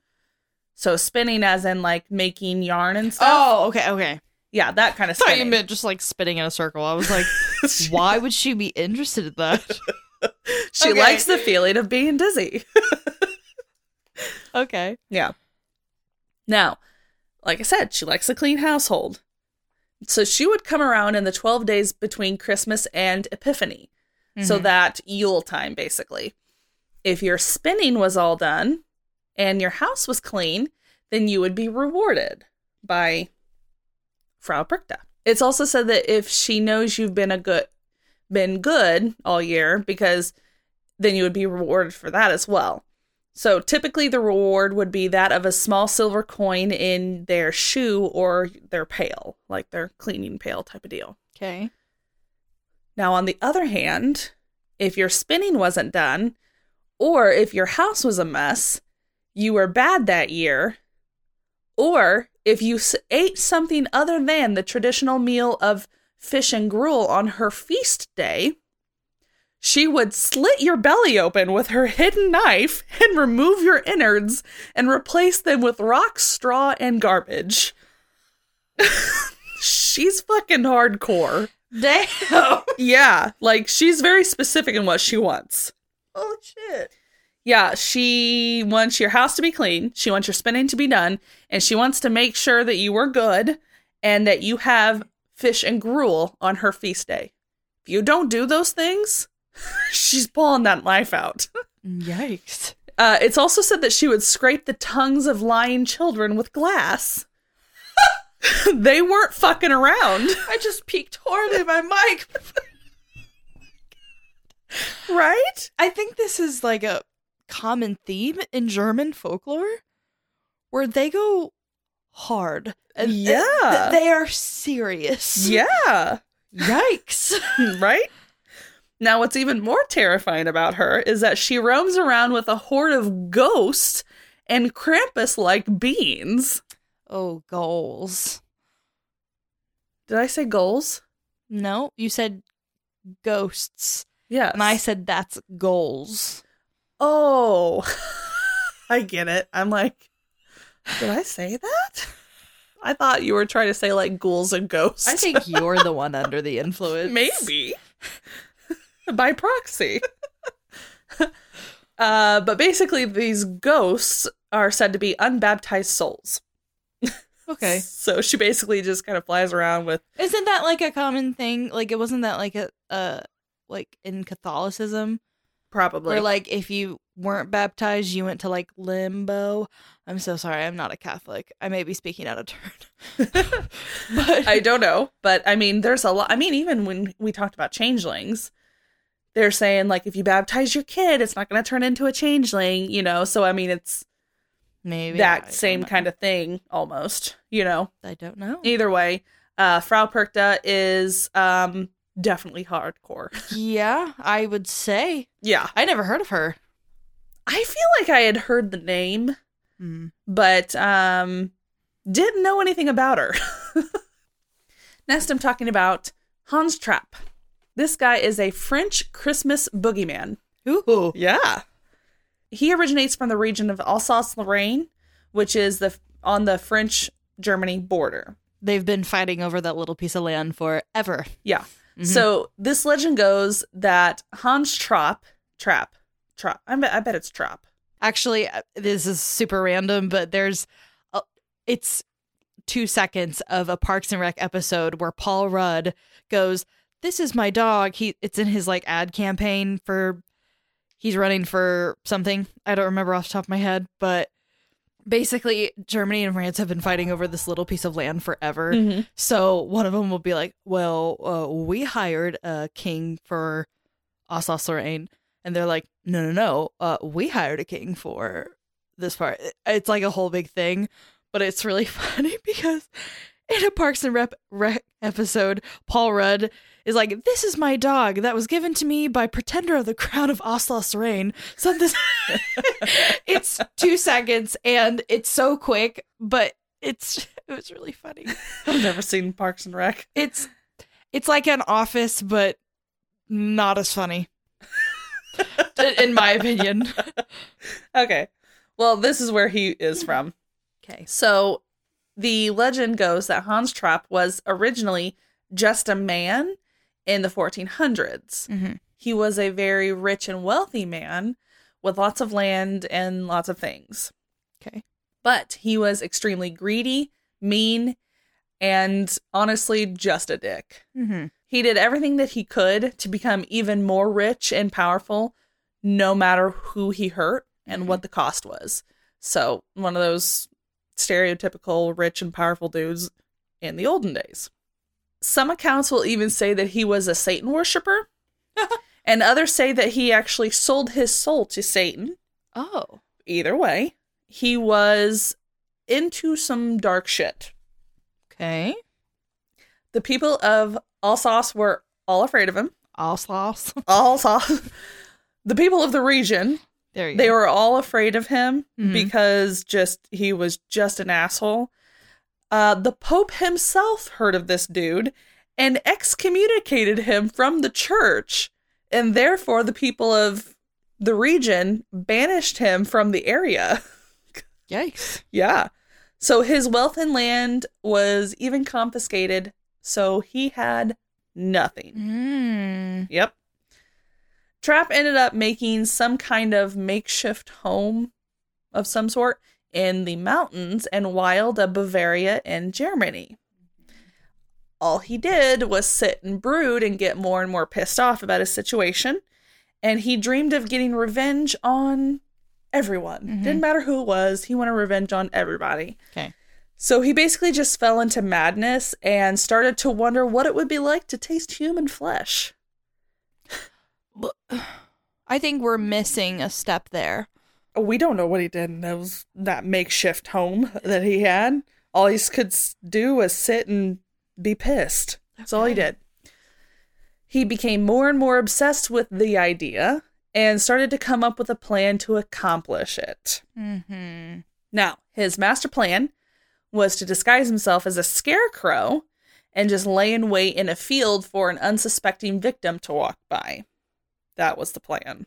So, spinning as in like making yarn and stuff. Oh, okay, okay. Yeah, that kind of I thought you meant just like spinning in a circle. I was like, why would she be interested in that? she Okay. likes the feeling of being dizzy. okay. Yeah. Now, like I said, she likes a clean household. So she would come around in the 12 days between Christmas and Epiphany. So Mhm. that Yule time, basically. If your spinning was all done and your house was clean, then you would be rewarded by Frau Brichta. It's also said that if she knows you've been a good been good all year, because then you would be rewarded for that as well. So typically the reward would be that of a small silver coin in their shoe or their pail, like their cleaning pail type of deal. Okay. Now, on the other hand, if your spinning wasn't done, or if your house was a mess, you were bad that year, or if you ate something other than the traditional meal of fish and gruel on her feast day, she would slit your belly open with her hidden knife and remove your innards and replace them with rocks, straw, and garbage. She's fucking hardcore. Damn. Yeah, like she's very specific in what she wants. Holy shit. Yeah, she wants your house to be clean. She wants your spinning to be done, and she wants to make sure that you are good and that you have fish and gruel on her feast day. If you don't do those things, she's pulling that knife out. Yikes. Uh, it's also said that she would scrape the tongues of lying children with glass. they weren't fucking around, I just peeked hard at my mic. right? I think this is like a common theme in German folklore where they go hard. And and Yeah. th- they are serious. Yeah. Yikes. right? Now, what's even more terrifying about her is that she roams around with a horde of ghosts and Krampus like beings. oh, goals. Did I say goals? No, you said ghosts. Yes. And I said that's goals. Oh, I get it. I'm like, did I say that? I thought you were trying to say like ghouls and ghosts. I think you're the one under the influence. Maybe. By proxy. uh, but basically, these ghosts are said to be unbaptized souls. Okay. So she basically just kind of flies around with. Isn't that like a common thing? Like it wasn't that like a uh like in Catholicism Probably. where like if you weren't baptized you went to like limbo. I'm so sorry, I'm not a Catholic. I may be speaking out of turn. but I don't know. But I mean, there's a lot. I mean, even when we talked about changelings, they're saying like if you baptize your kid, it's not going to turn into a changeling, you know? So, I mean, it's maybe that same kind of thing almost, you know? I don't know. Either way, uh, Frau Perchta is um, definitely hardcore. yeah, I would say. Yeah. I never heard of her. I feel like I had heard the name, Hmm. but um, didn't know anything about her. Next, I'm talking about Hans Trapp. This guy is a French Christmas boogeyman. Ooh. Yeah. He originates from the region of Alsace-Lorraine, which is the on the French Germany border. They've been fighting over that little piece of land forever. Yeah. Mhm. So this legend goes that Hans Trapp, Trapp, Trapp. I bet, I bet it's Trapp. Actually, uh, this is super random, but there's a, it's two seconds of a Parks and Rec episode where Paul Rudd goes, "This is my dog." He it's in his like ad campaign for he's running for something. I don't remember off the top of my head, but basically Germany and France have been fighting over this little piece of land forever. Mhm. So one of them will be like, "Well, uh, we hired a king for Alsace-Lorraine," and they're like, "No, no, no. Uh, we hired a king for this part." It's like a whole big thing, but it's really funny because in a Parks and Rep, Rec episode, Paul Rudd is like, "This is my dog that was given to me by Pretender of the Crown of Alsace-Lorraine." Something. it's two seconds and it's so quick, but it's it was really funny. I've never seen Parks and Rec. It's it's like an office, but not as funny. in my opinion. Okay. Well, this is where he is from. Okay. So the legend goes that Hans Trapp was originally just a man in the 1400s. Mm-hmm. He was a very rich and wealthy man with lots of land and lots of things. Okay. But he was extremely greedy, mean, and honestly just a dick. Mm-hmm. He did everything that he could to become even more rich and powerful, no matter who he hurt and Mhm. what the cost was. So, one of those stereotypical rich and powerful dudes in the olden days. Some accounts will even say that he was a Satan worshiper, and others say that he actually sold his soul to Satan. Oh. Either way, he was into some dark shit. Okay. The people of Alsace were all afraid of him. Alsace. Alsace. the people of the region, There you they go. were all afraid of him Mhm. because just he was just an asshole. Uh, the Pope himself heard of this dude and excommunicated him from the church, and therefore the people of the region banished him from the area. Yikes. Yeah. So his wealth and land was even confiscated, so he had nothing. Mm. Yep. Trapp ended up making some kind of makeshift home of some sort in the mountains and wild of Bavaria and Germany. All he did was sit and brood and get more and more pissed off about his situation, and he dreamed of getting revenge on everyone. Mhm. Didn't matter who it was, he wanted revenge on everybody. Okay. So he basically just fell into madness and started to wonder what it would be like to taste human flesh. I think we're missing a step there. We don't know what he did in those that makeshift home that he had. All he could do was sit and be pissed. That's all he did. He became more and more obsessed with the idea and started to come up with a plan to accomplish it. Mm-hmm. Now, his master plan was to disguise himself as a scarecrow and just lay in wait in a field for an unsuspecting victim to walk by. That was the plan.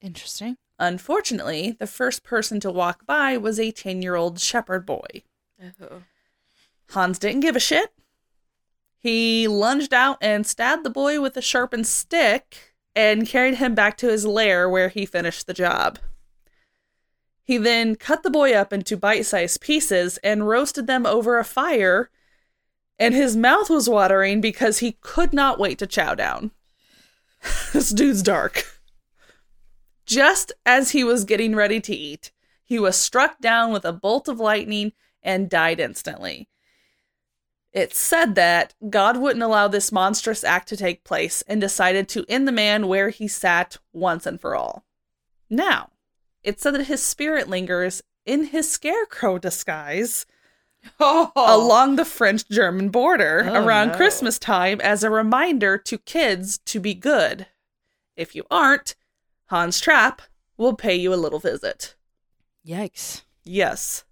Interesting. Unfortunately, the first person to walk by was a 10 year old shepherd boy. Oh. Hans didn't give a shit. He lunged out and stabbed the boy with a sharpened stick and carried him back to his lair where he finished the job. He then cut the boy up into bite sized pieces and roasted them over a fire, and his mouth was watering because he could not wait to chow down. this dude's dark. Just as he was getting ready to eat, he was struck down with a bolt of lightning and died instantly. It's said that God wouldn't allow this monstrous act to take place and decided to end the man where he sat once and for all. Now, it's said that his spirit lingers in his scarecrow disguise Oh, along the French German border Oh, around no. Christmas time as a reminder to kids to be good. If you aren't, Hans Trapp will pay you a little visit. yikes. Yes.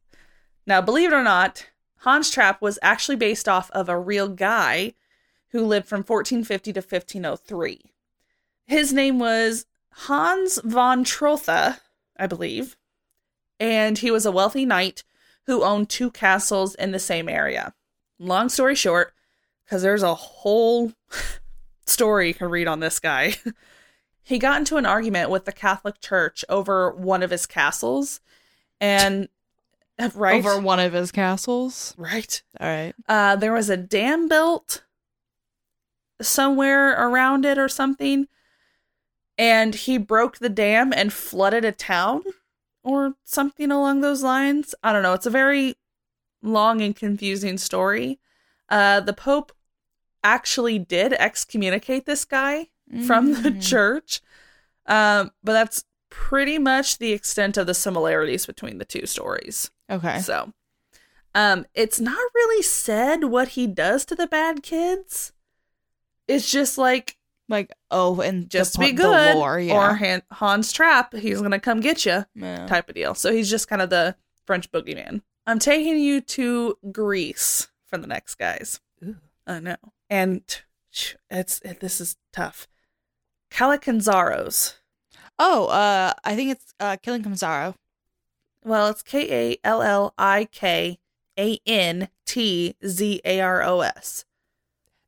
Now, believe it or not, Hans Trapp was actually based off of a real guy who lived from 1450 to 1503. His name was Hans von Trotha, I believe, and he was a wealthy knight who owned two castles in the same area. Long story short, because there's a whole story you can read on this guy. He got into an argument with the Catholic Church over one of his castles, and right Over one of his castles. right All right. uh, there was a dam built somewhere around it or something, and he broke the dam and flooded a town or something along those lines. I don't know. It's a very long and confusing story. Uh, the Pope actually did excommunicate this guy from the Mm. church, um, but that's pretty much the extent of the similarities between the two stories. Okay. So, um, it's not really said what he does to the bad kids. It's just like Like, oh, and just the, be good, lore, yeah. or Han- Hans Trapp, he's gonna come get you, Yeah. type of deal. So he's just kind of the French boogeyman. I'm taking you to Greece for the next guys. Ooh. I know, and it's it, this is tough. Kallikantzaros. Oh, uh, I think it's uh, Killing Kamzaro. Well, it's K A L L I K A N T Z A R O S.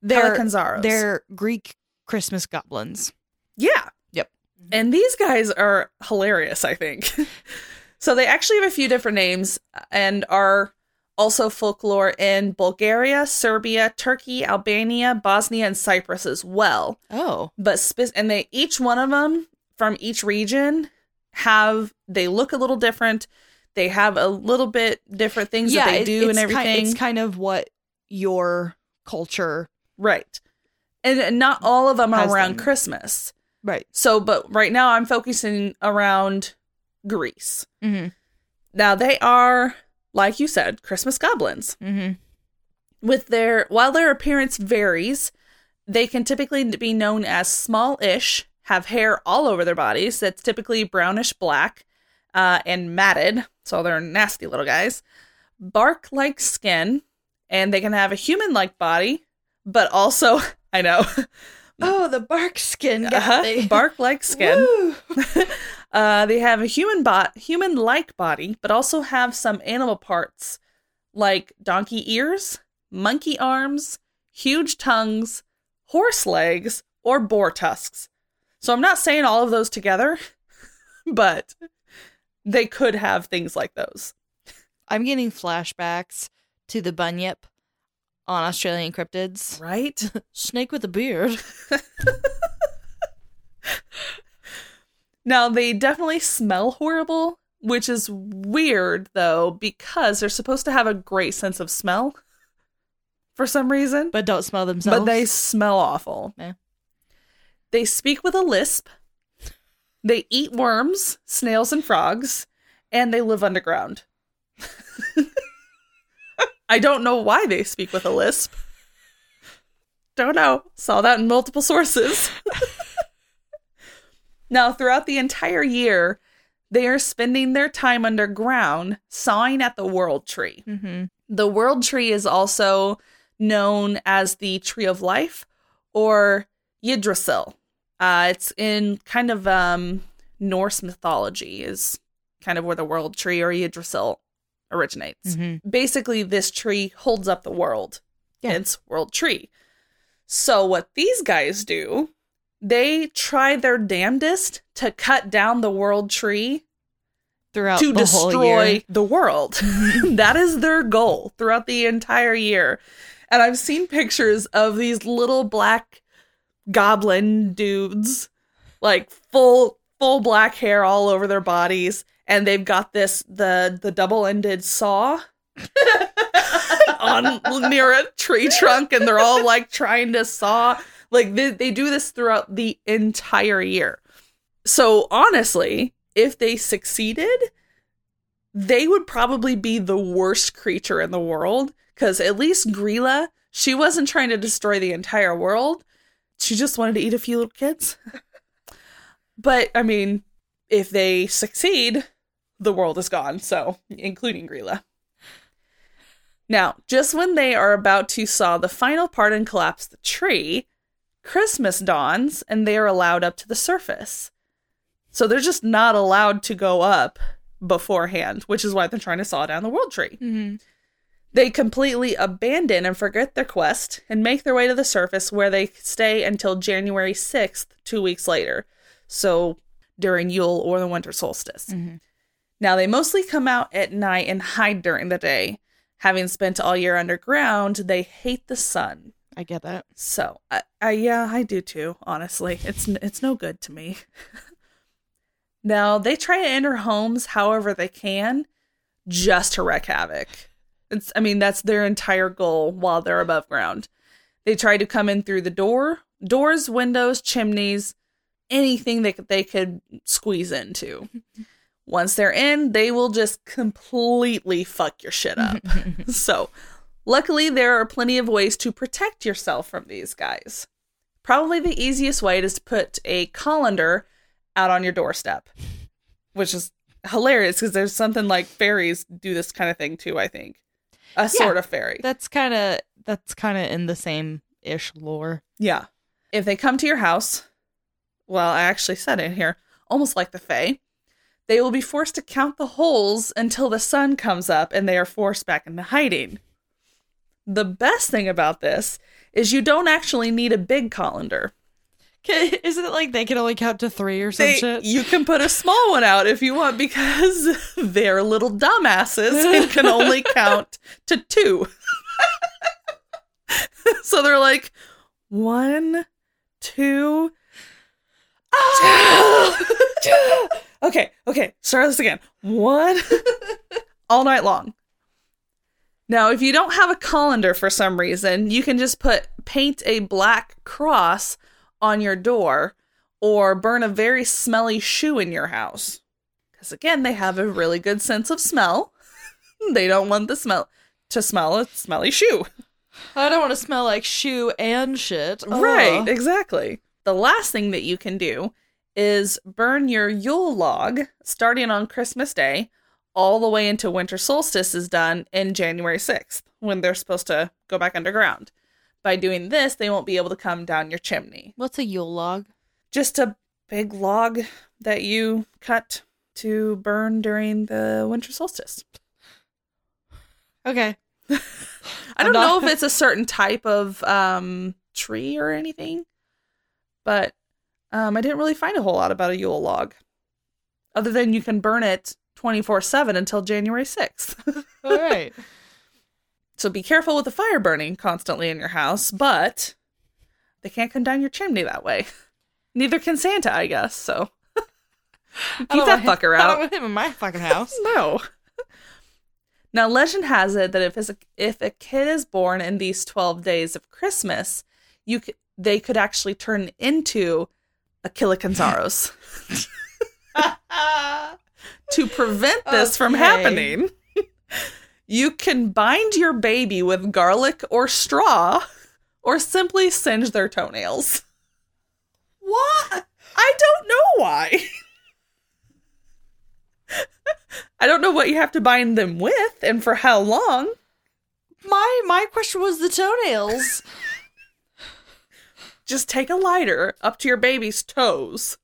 They're Kallikantzaros. they're Greek Christmas goblins. Yeah. Yep. And these guys are hilarious, I think. so they actually have a few different names and are also folklore in Bulgaria, Serbia, Turkey, Albania, Bosnia, and Cyprus as well. Oh, But spe- and they each one of them from each region have they look a little different. They have a little bit different things that they do and everything. Kind, it's kind of what your culture, right. And- And not all of them are around them. Christmas. right? So, but right now I'm focusing around Greece. Mm-hmm. Now they are, like you said, Christmas goblins. Mm-hmm. With their while their appearance varies, they can typically be known as small-ish, have hair all over their bodies that's typically brownish black, uh, and matted, so they're nasty little guys. Bark-like skin, and they can have a human-like body, but also I know Oh, the bark skin uh-huh, bark-like skin. Uh, they have a human bot, human-like body, but also have some animal parts like donkey ears, monkey arms, huge tongues, horse legs, or boar tusks. So I'm not saying all of those together, but they could have things like those. I'm getting flashbacks to the bunyip on Australian cryptids. Right? Snake with a beard. Now they definitely smell horrible, which is weird though because they're supposed to have a great sense of smell for some reason. but don't smell themselves. But they smell awful. Yeah. They speak with a lisp. They eat worms, snails, and frogs, and they live underground. I don't know why they speak with a lisp. Don't know. Saw that in multiple sources. now, throughout the entire year, they are spending their time underground sawing at the world tree. Mm-hmm. The world tree is also known as the tree of life or Yggdrasil. Uh, it's in kind of um, Norse mythology, is kind of where the world tree or Yggdrasil originates. Mm-hmm. Basically, this tree holds up the world. Yeah. Hence, world tree. So, what these guys do, they try their damnedest to cut down the world tree Throughout to the whole destroy the world. that is their goal throughout the entire year. And I've seen pictures of these little black goblin dudes, like full full black hair all over their bodies, and they've got this the the double ended saw on near a tree trunk, and they're all like trying to saw. Like they, they do this throughout the entire year. So honestly, if they succeeded, they would probably be the worst creature in the world. Because at least Grilla, she wasn't trying to destroy the entire world. She just wanted to eat a few little kids. but I mean, if they succeed, the world is gone. So, including Grilla. Now, just when they are about to saw the final part and collapse the tree, Christmas dawns and they are allowed up to the surface. So they're just not allowed to go up beforehand, which is why they're trying to saw down the world tree. Mm-hmm. They completely abandon and forget their quest and make their way to the surface where they stay until January 6th, two weeks later. So during Yule or the winter solstice. Mm-hmm. Now, they mostly come out at night and hide during the day. Having spent all year underground, they hate the sun. I get that. So, I, I yeah, I do too. Honestly, it's it's no good to me. now they try to enter homes however they can, just to wreak havoc. It's I mean that's their entire goal while they're above ground. They try to come in through the door, doors, windows, chimneys, anything that they could squeeze into. Once they're in, they will just completely fuck your shit up. so, luckily, there are plenty of ways to protect yourself from these guys. Probably the easiest way is to put a colander out on your doorstep, which is hilarious because there's something like fairies do this kind of thing too, I think. A sort of fairy. That's kind of that's kind of in the same ish lore. Yeah. If they come to your house, well, I actually said it here, almost like the Fae, they will be forced to count the holes until the sun comes up and they are forced back into hiding. The best thing about this is you don't actually need a big colander. Isn't it like they can only count to three or some They- shit? you can put a small one out if you want because they're little dumbasses and can only count to two. so they're like, one, two, ah! okay, okay, start this again. One, all night long. Now, if you don't have a colander for some reason, you can just put paint a black cross on your door or burn a very smelly shoe in your house. Because again, they have a really good sense of smell. they don't want the smell to smell a smelly shoe. I don't want to smell like shoe and shit. Right, exactly. The last thing that you can do is burn your Yule log starting on Christmas Day all the way into winter solstice is done in January 6th when they're supposed to go back underground. By doing this, they won't be able to come down your chimney. What's a Yule log? Just a big log that you cut to burn during the winter solstice. Okay. I don't know if it's a certain type of um, tree or anything, but um, I didn't really find a whole lot about a Yule log, other than you can burn it twenty four seven until January sixth. All right. so be careful with the fire burning constantly in your house, but they can't come down your chimney that way. Neither can Santa, I guess. So keep that fucker out. I don't want him in my fucking house. No. Now, legend has it that if if a kid is born in these twelve days of Christmas, you c- they could actually turn into a Kallikantzaros. To prevent this from happening, you can bind your baby with garlic or straw, or simply singe their toenails. What? I don't know why. I don't know what you have to bind them with and for how long. My my question was the toenails. Just take a lighter up to your baby's toes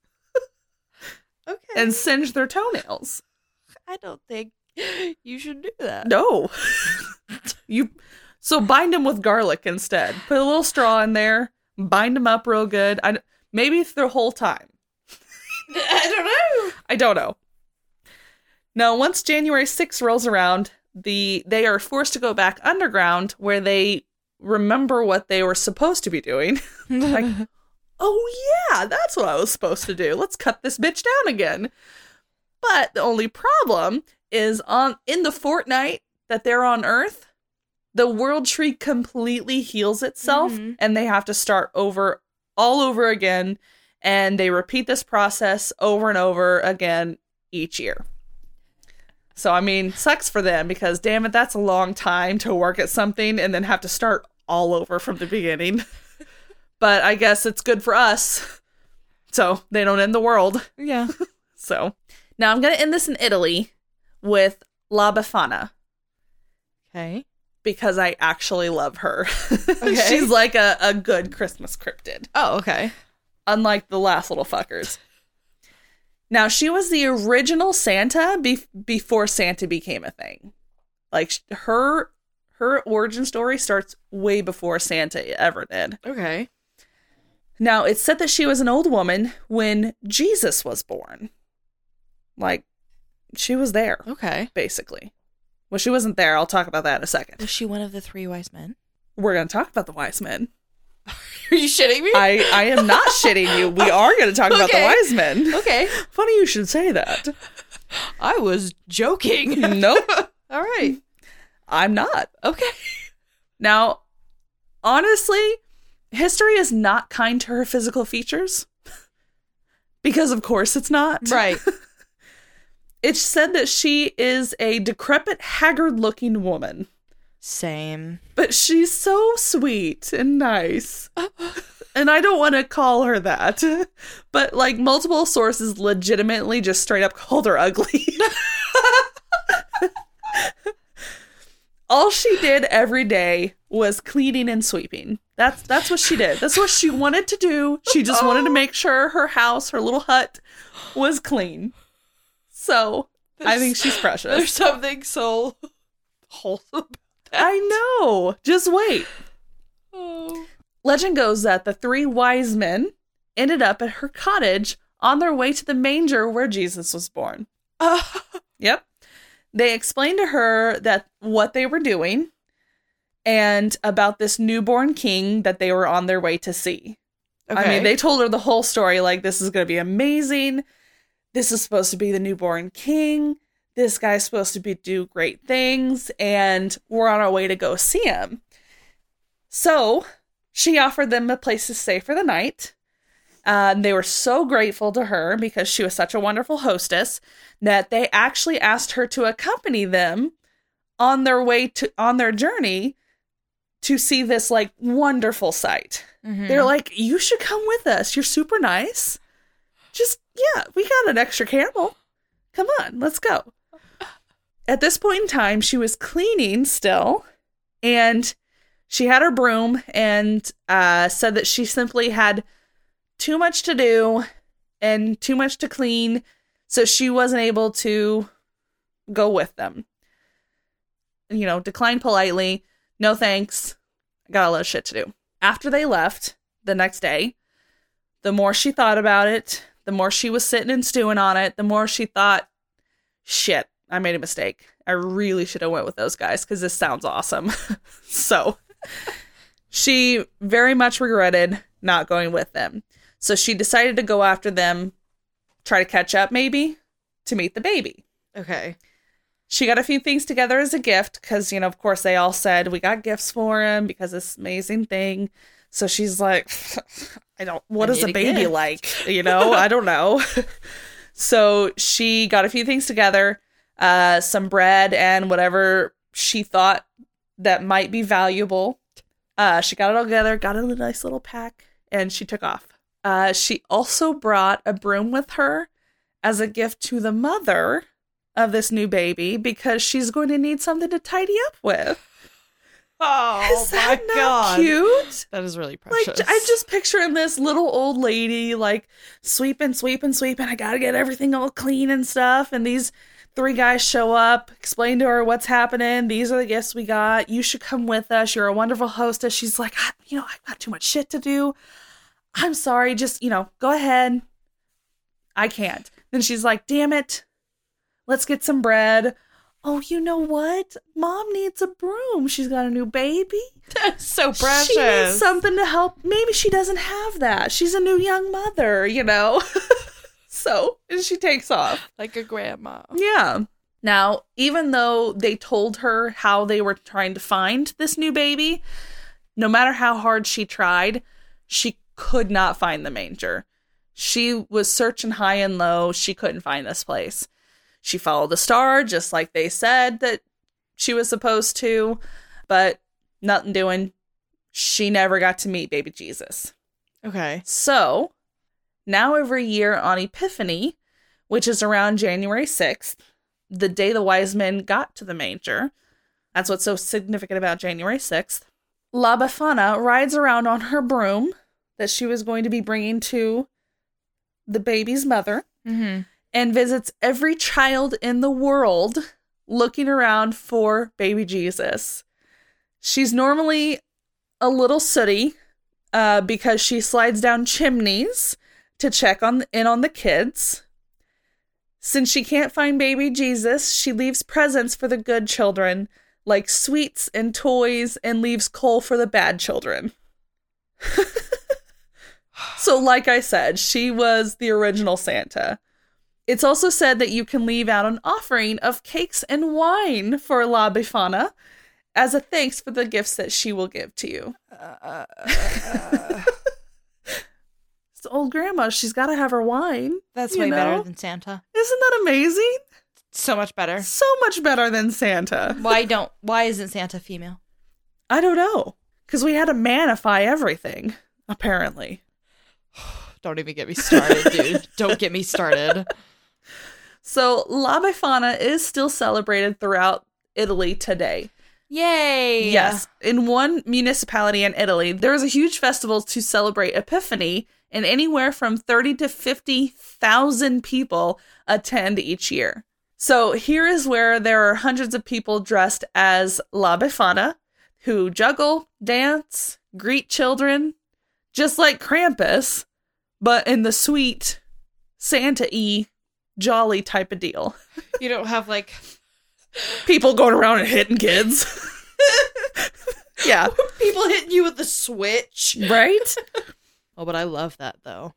okay. and singe their toenails. I don't think you should do that. No. you so bind them with garlic instead. Put a little straw in there, bind them up real good. I maybe the whole time. I don't know. I don't know. Now, once January 6th rolls around, the they are forced to go back underground where they remember what they were supposed to be doing. like, oh yeah, that's what I was supposed to do. Let's cut this bitch down again. But the only problem is on in the fortnight that they're on Earth, the world tree completely heals itself Mhm. and they have to start over all over again and they repeat this process over and over again each year. So I mean, sucks for them because damn it, that's a long time to work at something and then have to start all over from the beginning. but I guess it's good for us. So they don't end the world. yeah. So now I'm gonna end this in Italy with La Befana Okay. because I actually love her. Okay. She's like a, a good Christmas cryptid. Oh, okay. unlike the last little fuckers. Now, she was the original Santa be- before Santa became a thing. Like her her origin story starts way before Santa ever did. Okay. Now, it's said that she was an old woman when Jesus was born. Like, she was there, Okay. basically. Well, she wasn't there. I'll talk about that in a second. Was she one of the three wise men? We're going to talk about the wise men. Are you shitting me? I, I am not shitting you. We are going to talk about the wise men. okay. Funny you should say that. I was joking. Nope, All right. I'm not. Okay. Now, honestly, history is not kind to her physical features. because, of course, it's not. Right. It's said that she is a decrepit, haggard looking woman, Same. but she's so sweet and nice. and I don't want to call her that, but like multiple sources legitimately just straight up called her ugly. All she did every day was cleaning and sweeping. That's that's what she did. That's what she wanted to do. She just wanted to oh. make sure her house, her little hut was clean. So, I think she's precious. There's something so wholesome. that. I know. Just wait. Oh. Legend goes that the three wise men ended up at her cottage on their way to the manger where Jesus was born. Yep. They explained to her that what they were doing and about this newborn king that they were on their way to see. I mean, they told her the whole story like this is going to be amazing. This is supposed to be the newborn king. This guy's supposed to be do great things and we're on our way to go see him. So, she offered them a place to stay for the night. Uh, and they were so grateful to her because she was such a wonderful hostess that they actually asked her to accompany them on their way to on their journey to see this like wonderful sight. Mhm. They're like, "You should come with us. You're super nice. Just yeah, we got an extra camel. Come on, let's go." At this point in time, she was cleaning still, and she had her broom and uh, said that she simply had too much to do and too much to clean, so she wasn't able to go with them. You know, declined politely. No thanks. I got a lot of shit to do. After they left the next day, the more she thought about it, the more she was sitting and stewing on it, the more she thought, shit, I made a mistake. I really should have went with those guys because this sounds awesome. so she very much regretted not going with them. So she decided to go after them, try to catch up maybe to meet the baby. Okay. She got a few things together as a gift because, you know, of course, they all said we got gifts for him because this amazing thing. So she's like, I don't, what I is a baby gift. like? You know, I don't know. so she got a few things together, uh, some bread and whatever she thought that might be valuable. Uh, she got it all together, got it in a nice little pack, and she took off. Uh, she also brought a broom with her as a gift to the mother of this new baby because she's going to need something to tidy up with. Oh Is that not cute? That is really precious. Like. I'm just picturing this little old lady like sweeping, sweeping, sweeping. I gotta get everything all clean and stuff. And these three guys show up, explain to her what's happening. These are the gifts we got. You should come with us. You're a wonderful hostess. She's like, "I- you know, I've got too much shit to do. I'm sorry. Just you know, go ahead. I can't. Then she's like, damn it. Let's get some bread. Oh, you know what? Mom needs a broom. She's got a new baby. That's so precious. She needs something to help. Maybe she doesn't have that. She's a new young mother, you know? so, and she takes off. like a grandma. Yeah. Now, even though they told her how they were trying to find this new baby, no matter how hard she tried, she could not find the manger. She was searching high and low. She couldn't find this place. She followed the star just like they said that she was supposed to, but nothing doing. She never got to meet baby Jesus. Okay. So, now every year on Epiphany, which is around January 6th, the day the wise men got to the manger, that's what's so significant about January 6th, La Befana rides around on her broom that she was going to be bringing to the baby's mother Mm-hmm. And visits every child in the world looking around for baby Jesus. She's normally a little sooty, uh, because she slides down chimneys to check on in on the kids. Since she can't find baby Jesus, she leaves presents for the good children, like sweets and toys, and leaves coal for the bad children. so, like I said, she was the original Santa. It's also said that you can leave out an offering of cakes and wine for La Befana as a thanks for the gifts that she will give to you. It's old grandma. She's got to have her wine. That's way know? better than Santa. Isn't that amazing? So much better. So much better than Santa. Why don't? Why isn't Santa female? I don't know. Because we had to manify everything, apparently. Don't even get me started, dude. Don't get me started. So La Befana is still celebrated throughout Italy today. Yay! Yes. In one municipality in Italy, there is a huge festival to celebrate Epiphany, and anywhere from 30 to 50,000 people attend each year. So here is where there are hundreds of people dressed as La Befana who juggle, dance, greet children, just like Krampus, but in the sweet Santa y jolly type of deal. You don't have like People going around and hitting kids. yeah. people hitting you with the switch. Right? Oh, but I love that though.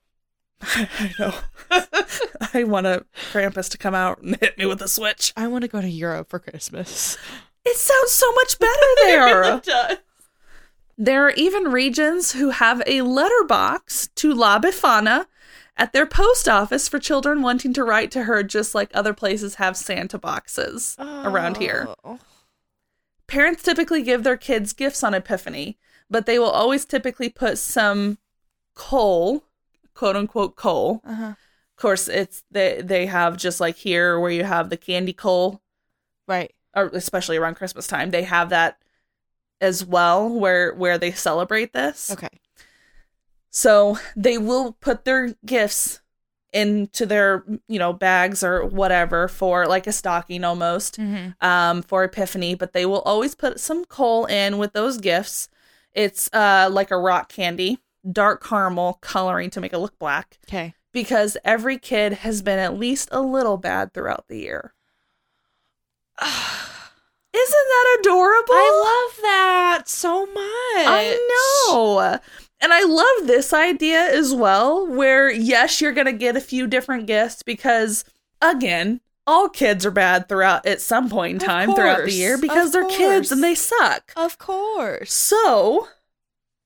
I know. I want a Krampus to come out and hit me with a switch. I want to go to Europe for Christmas. It sounds so much better there. there are even regions who have a letterbox to La Befana at their post office for children wanting to write to her, just like other places have Santa boxes around here. Oh. Parents typically give their kids gifts on Epiphany, but they will always typically put some coal, quote unquote coal. Uh-huh. Of course, it's they they have just like here where you have the candy coal, Right. or especially around Christmas time, they have that as well where where they celebrate this. Okay. So they will put their gifts into their you know bags or whatever for like a stocking almost Mm-hmm. um for epiphany but they will always put some coal in with those gifts it's uh like a rock candy dark caramel coloring to make it look black Okay. because every kid has been at least a little bad throughout the year isn't that adorable I love that so much. I know. And I love this idea as well, where yes, you're going to get a few different gifts because, again, all kids are bad throughout at some point in time throughout the year because they're kids and they suck. Of course. So,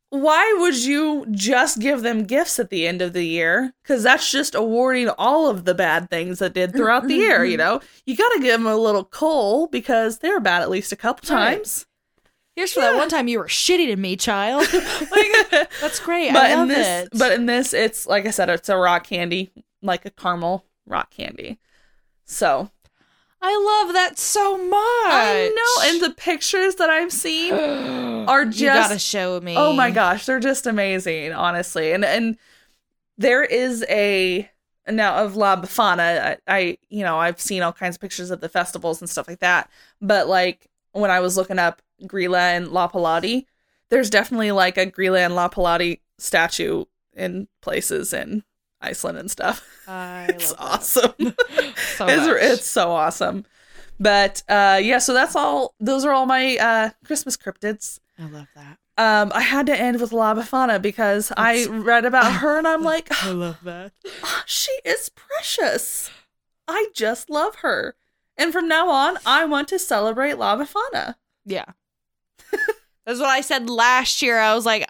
why would you just give them gifts at the end of the year? Because that's just awarding all of the bad things that did throughout the year, you mm-hmm. know? You got to give them a little coal because they're bad at least a couple Right. times. Here's for that one time you were shitty to me, child. like, that's great. but I love in this it. but in this it's like i said it's a rock candy like a caramel rock candy so I love that so much. i know and the pictures that i've seen are you just- gotta show me. oh my gosh they're just amazing honestly and and there is a now of la befana I, I you know i've seen all kinds of pictures of the festivals and stuff like that but like when i was looking up grilla and Leppalúði there's definitely like a grilla and Leppalúði statue in places in iceland and stuff. I it's awesome. So it's, it's so awesome. But uh yeah so that's all those are all my uh christmas cryptids. I love that. um i had to end with la befana because i read about her and i'm like I love that. "Ah, she is precious. I just love her. And from now on i want to celebrate la befana. Yeah. That's what I said last year. I was like,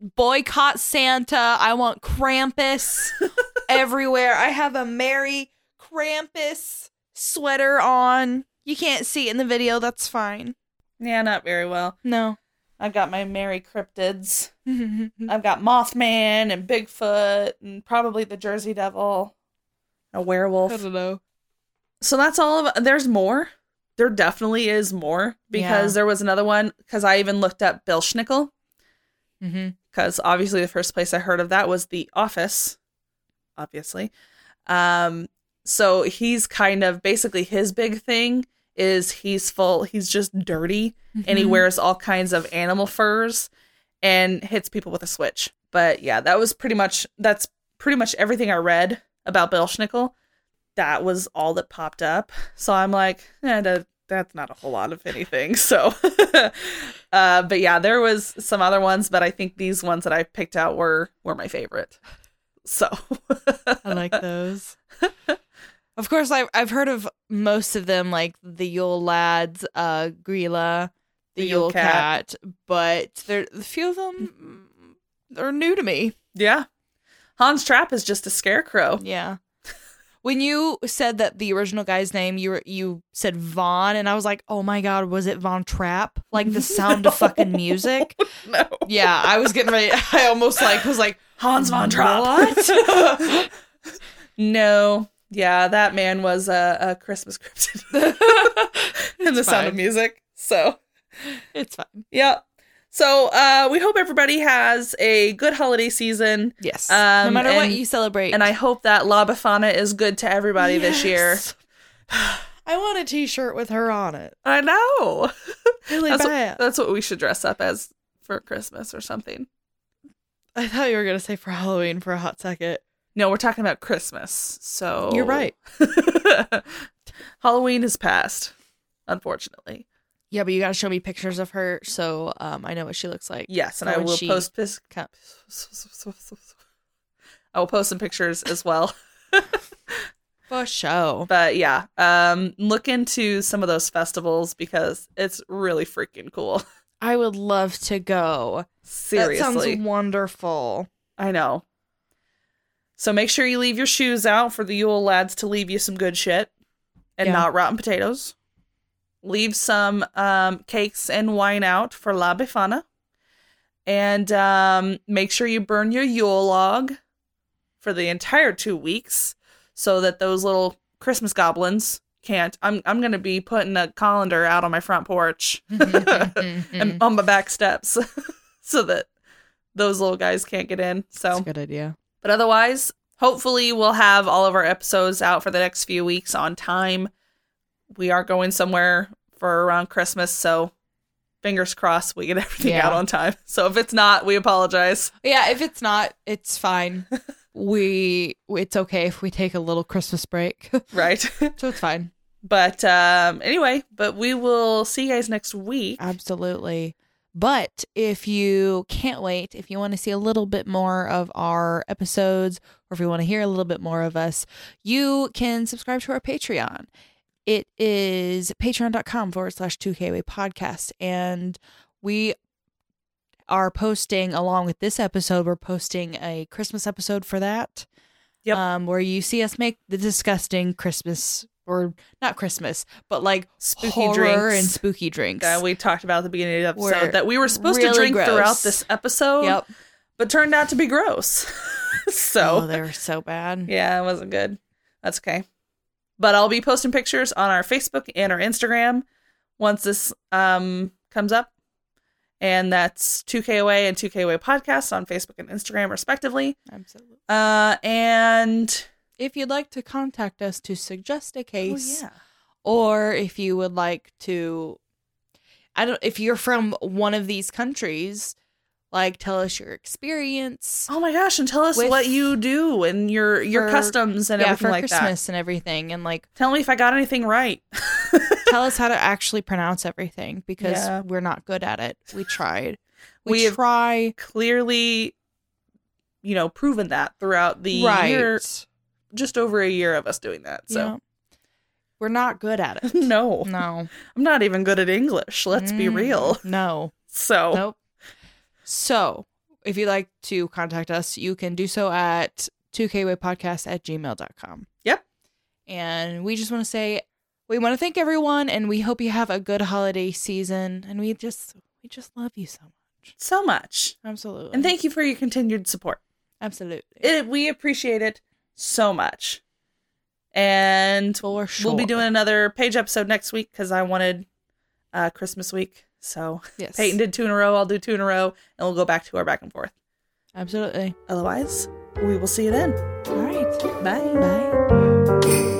boycott Santa. I want Krampus everywhere. I have a Merry Krampus sweater on. You can't see it in the video. That's fine. yeah not very well No. i've got my merry cryptids i've got mothman and bigfoot and probably the jersey devil a werewolf I don't know. so that's all of there's more there definitely is more because Yeah. there was another one because i even looked up Belsnickel Mm-hmm. because obviously the first place i heard of that was the office obviously um so he's kind of basically his big thing is he's full he's just dirty and he wears all kinds of animal furs and hits people with a switch. But yeah, that was pretty much that's pretty much everything I read about Belsnickel. That was all that popped up. So I'm like, eh, that, that's not a whole lot of anything. So, uh, but yeah, there was some other ones, but I think these ones that I picked out were were my favorite. So I like those. of course, I've I've heard of most of them, like the Yule Lads, uh, Grilla, the, The Yule Yule Cat. Cat. but there a few of them mm, are new to me. yeah, Hans Trapp is just a scarecrow. Yeah. When you said that the original guy's name, you were you said Vaughn, and I was like, "Oh my god, was it Von Trapp? Like the sound of fucking music?" No, Yeah, I was getting ready. I almost like was like, Hans von Trapp. What? no, yeah, that man was a, a Christmas cryptid in the It's Sound of. Music. So It's fine. yeah. So uh, we hope everybody has a good holiday season. Yes. no Um, matter what you celebrate. And I hope that La Befana is good to everybody this year. I want a T-shirt with her on it. I know. Really That's bad. what, that's what we should dress up as for Christmas or something. I thought you were gonna say for Halloween for a hot second. No, we're talking about Christmas. So You're right. Halloween is past, unfortunately. Yeah, but you gotta show me pictures of her so um I know what she looks like. Yes, and I will she post co- I will post some pictures as well. For show. But yeah, um look into some of those festivals because it's really freaking cool. I would love to go. Seriously. That sounds wonderful. I know. So make sure you leave your shoes out for the Yule lads to leave you some good shit and Yeah. not rotten potatoes. Leave some um, cakes and wine out for La Befana. And um, make sure you burn your Yule log for the entire two weeks so that those little Christmas goblins can't. I'm, I'm going to be putting a colander out on my front porch and on my back steps so that those little guys can't get in. So. That's a good idea. But otherwise, hopefully, we'll have all of our episodes out for the next few weeks on time. We are going somewhere for around Christmas, so fingers crossed we get everything Yeah. out on time. So if it's not, we apologize. Yeah, if it's not, it's fine. we it's okay if we take a little Christmas break. Right. so it's fine. but um anyway, but we will see you guys next week. Absolutely. But if you can't wait, if you want to see a little bit more of our episodes, or if you want to hear a little bit more of us, you can subscribe to our Patreon. It is patreon.com forward slash 2KWA podcast. And we are posting, along with this episode, we're posting a Christmas episode for that. Yep. Um, where you see us make the disgusting Christmas, or not Christmas, but like Spooky drinks. and spooky drinks. Uh, we talked about at the beginning of the Were episode that we were supposed to drink gross. throughout this episode, Yep. but turned out to be gross. so oh, they were so bad. Yeah, it wasn't good. That's okay. But I'll be posting pictures on our Facebook and our Instagram once this um comes up. And that's 2KOA and 2KOA podcast on Facebook and Instagram respectively. Absolutely. Uh and If you'd like to contact us to suggest a oh, case, yeah. or if you would like to, I don't, if you're from one of these countries, like tell us your experience. Oh my gosh, and tell us With- what you do and your your For- customs and yeah, everything for like Christmas and everything, and like. Tell me if I got anything right. tell us how to actually pronounce everything because Yeah. we're not good at it. We tried. We, We try. Clearly, you know, proven that throughout the right. year, just over a year of us doing that. So Yeah. we're not good at it. no. No. I'm not even good at English. Let's be Mm, real. No. So, Nope. So, if you'd like to contact us, you can do so at 2kwaypodcast at gmail.com. Yep. And we just want to say, we want to thank everyone and we hope you have a good holiday season. And we just, we just love you so much. so much. Absolutely. And thank you for your continued support. Absolutely. It, we appreciate it so much. And sure. we'll be doing another Paige episode next week because I wanted uh, Christmas week. So yes. Peyton did two in a row. I'll do two in a row. And we'll go back to our back and forth. Absolutely. Otherwise, we will see you then. All right. Bye. Bye.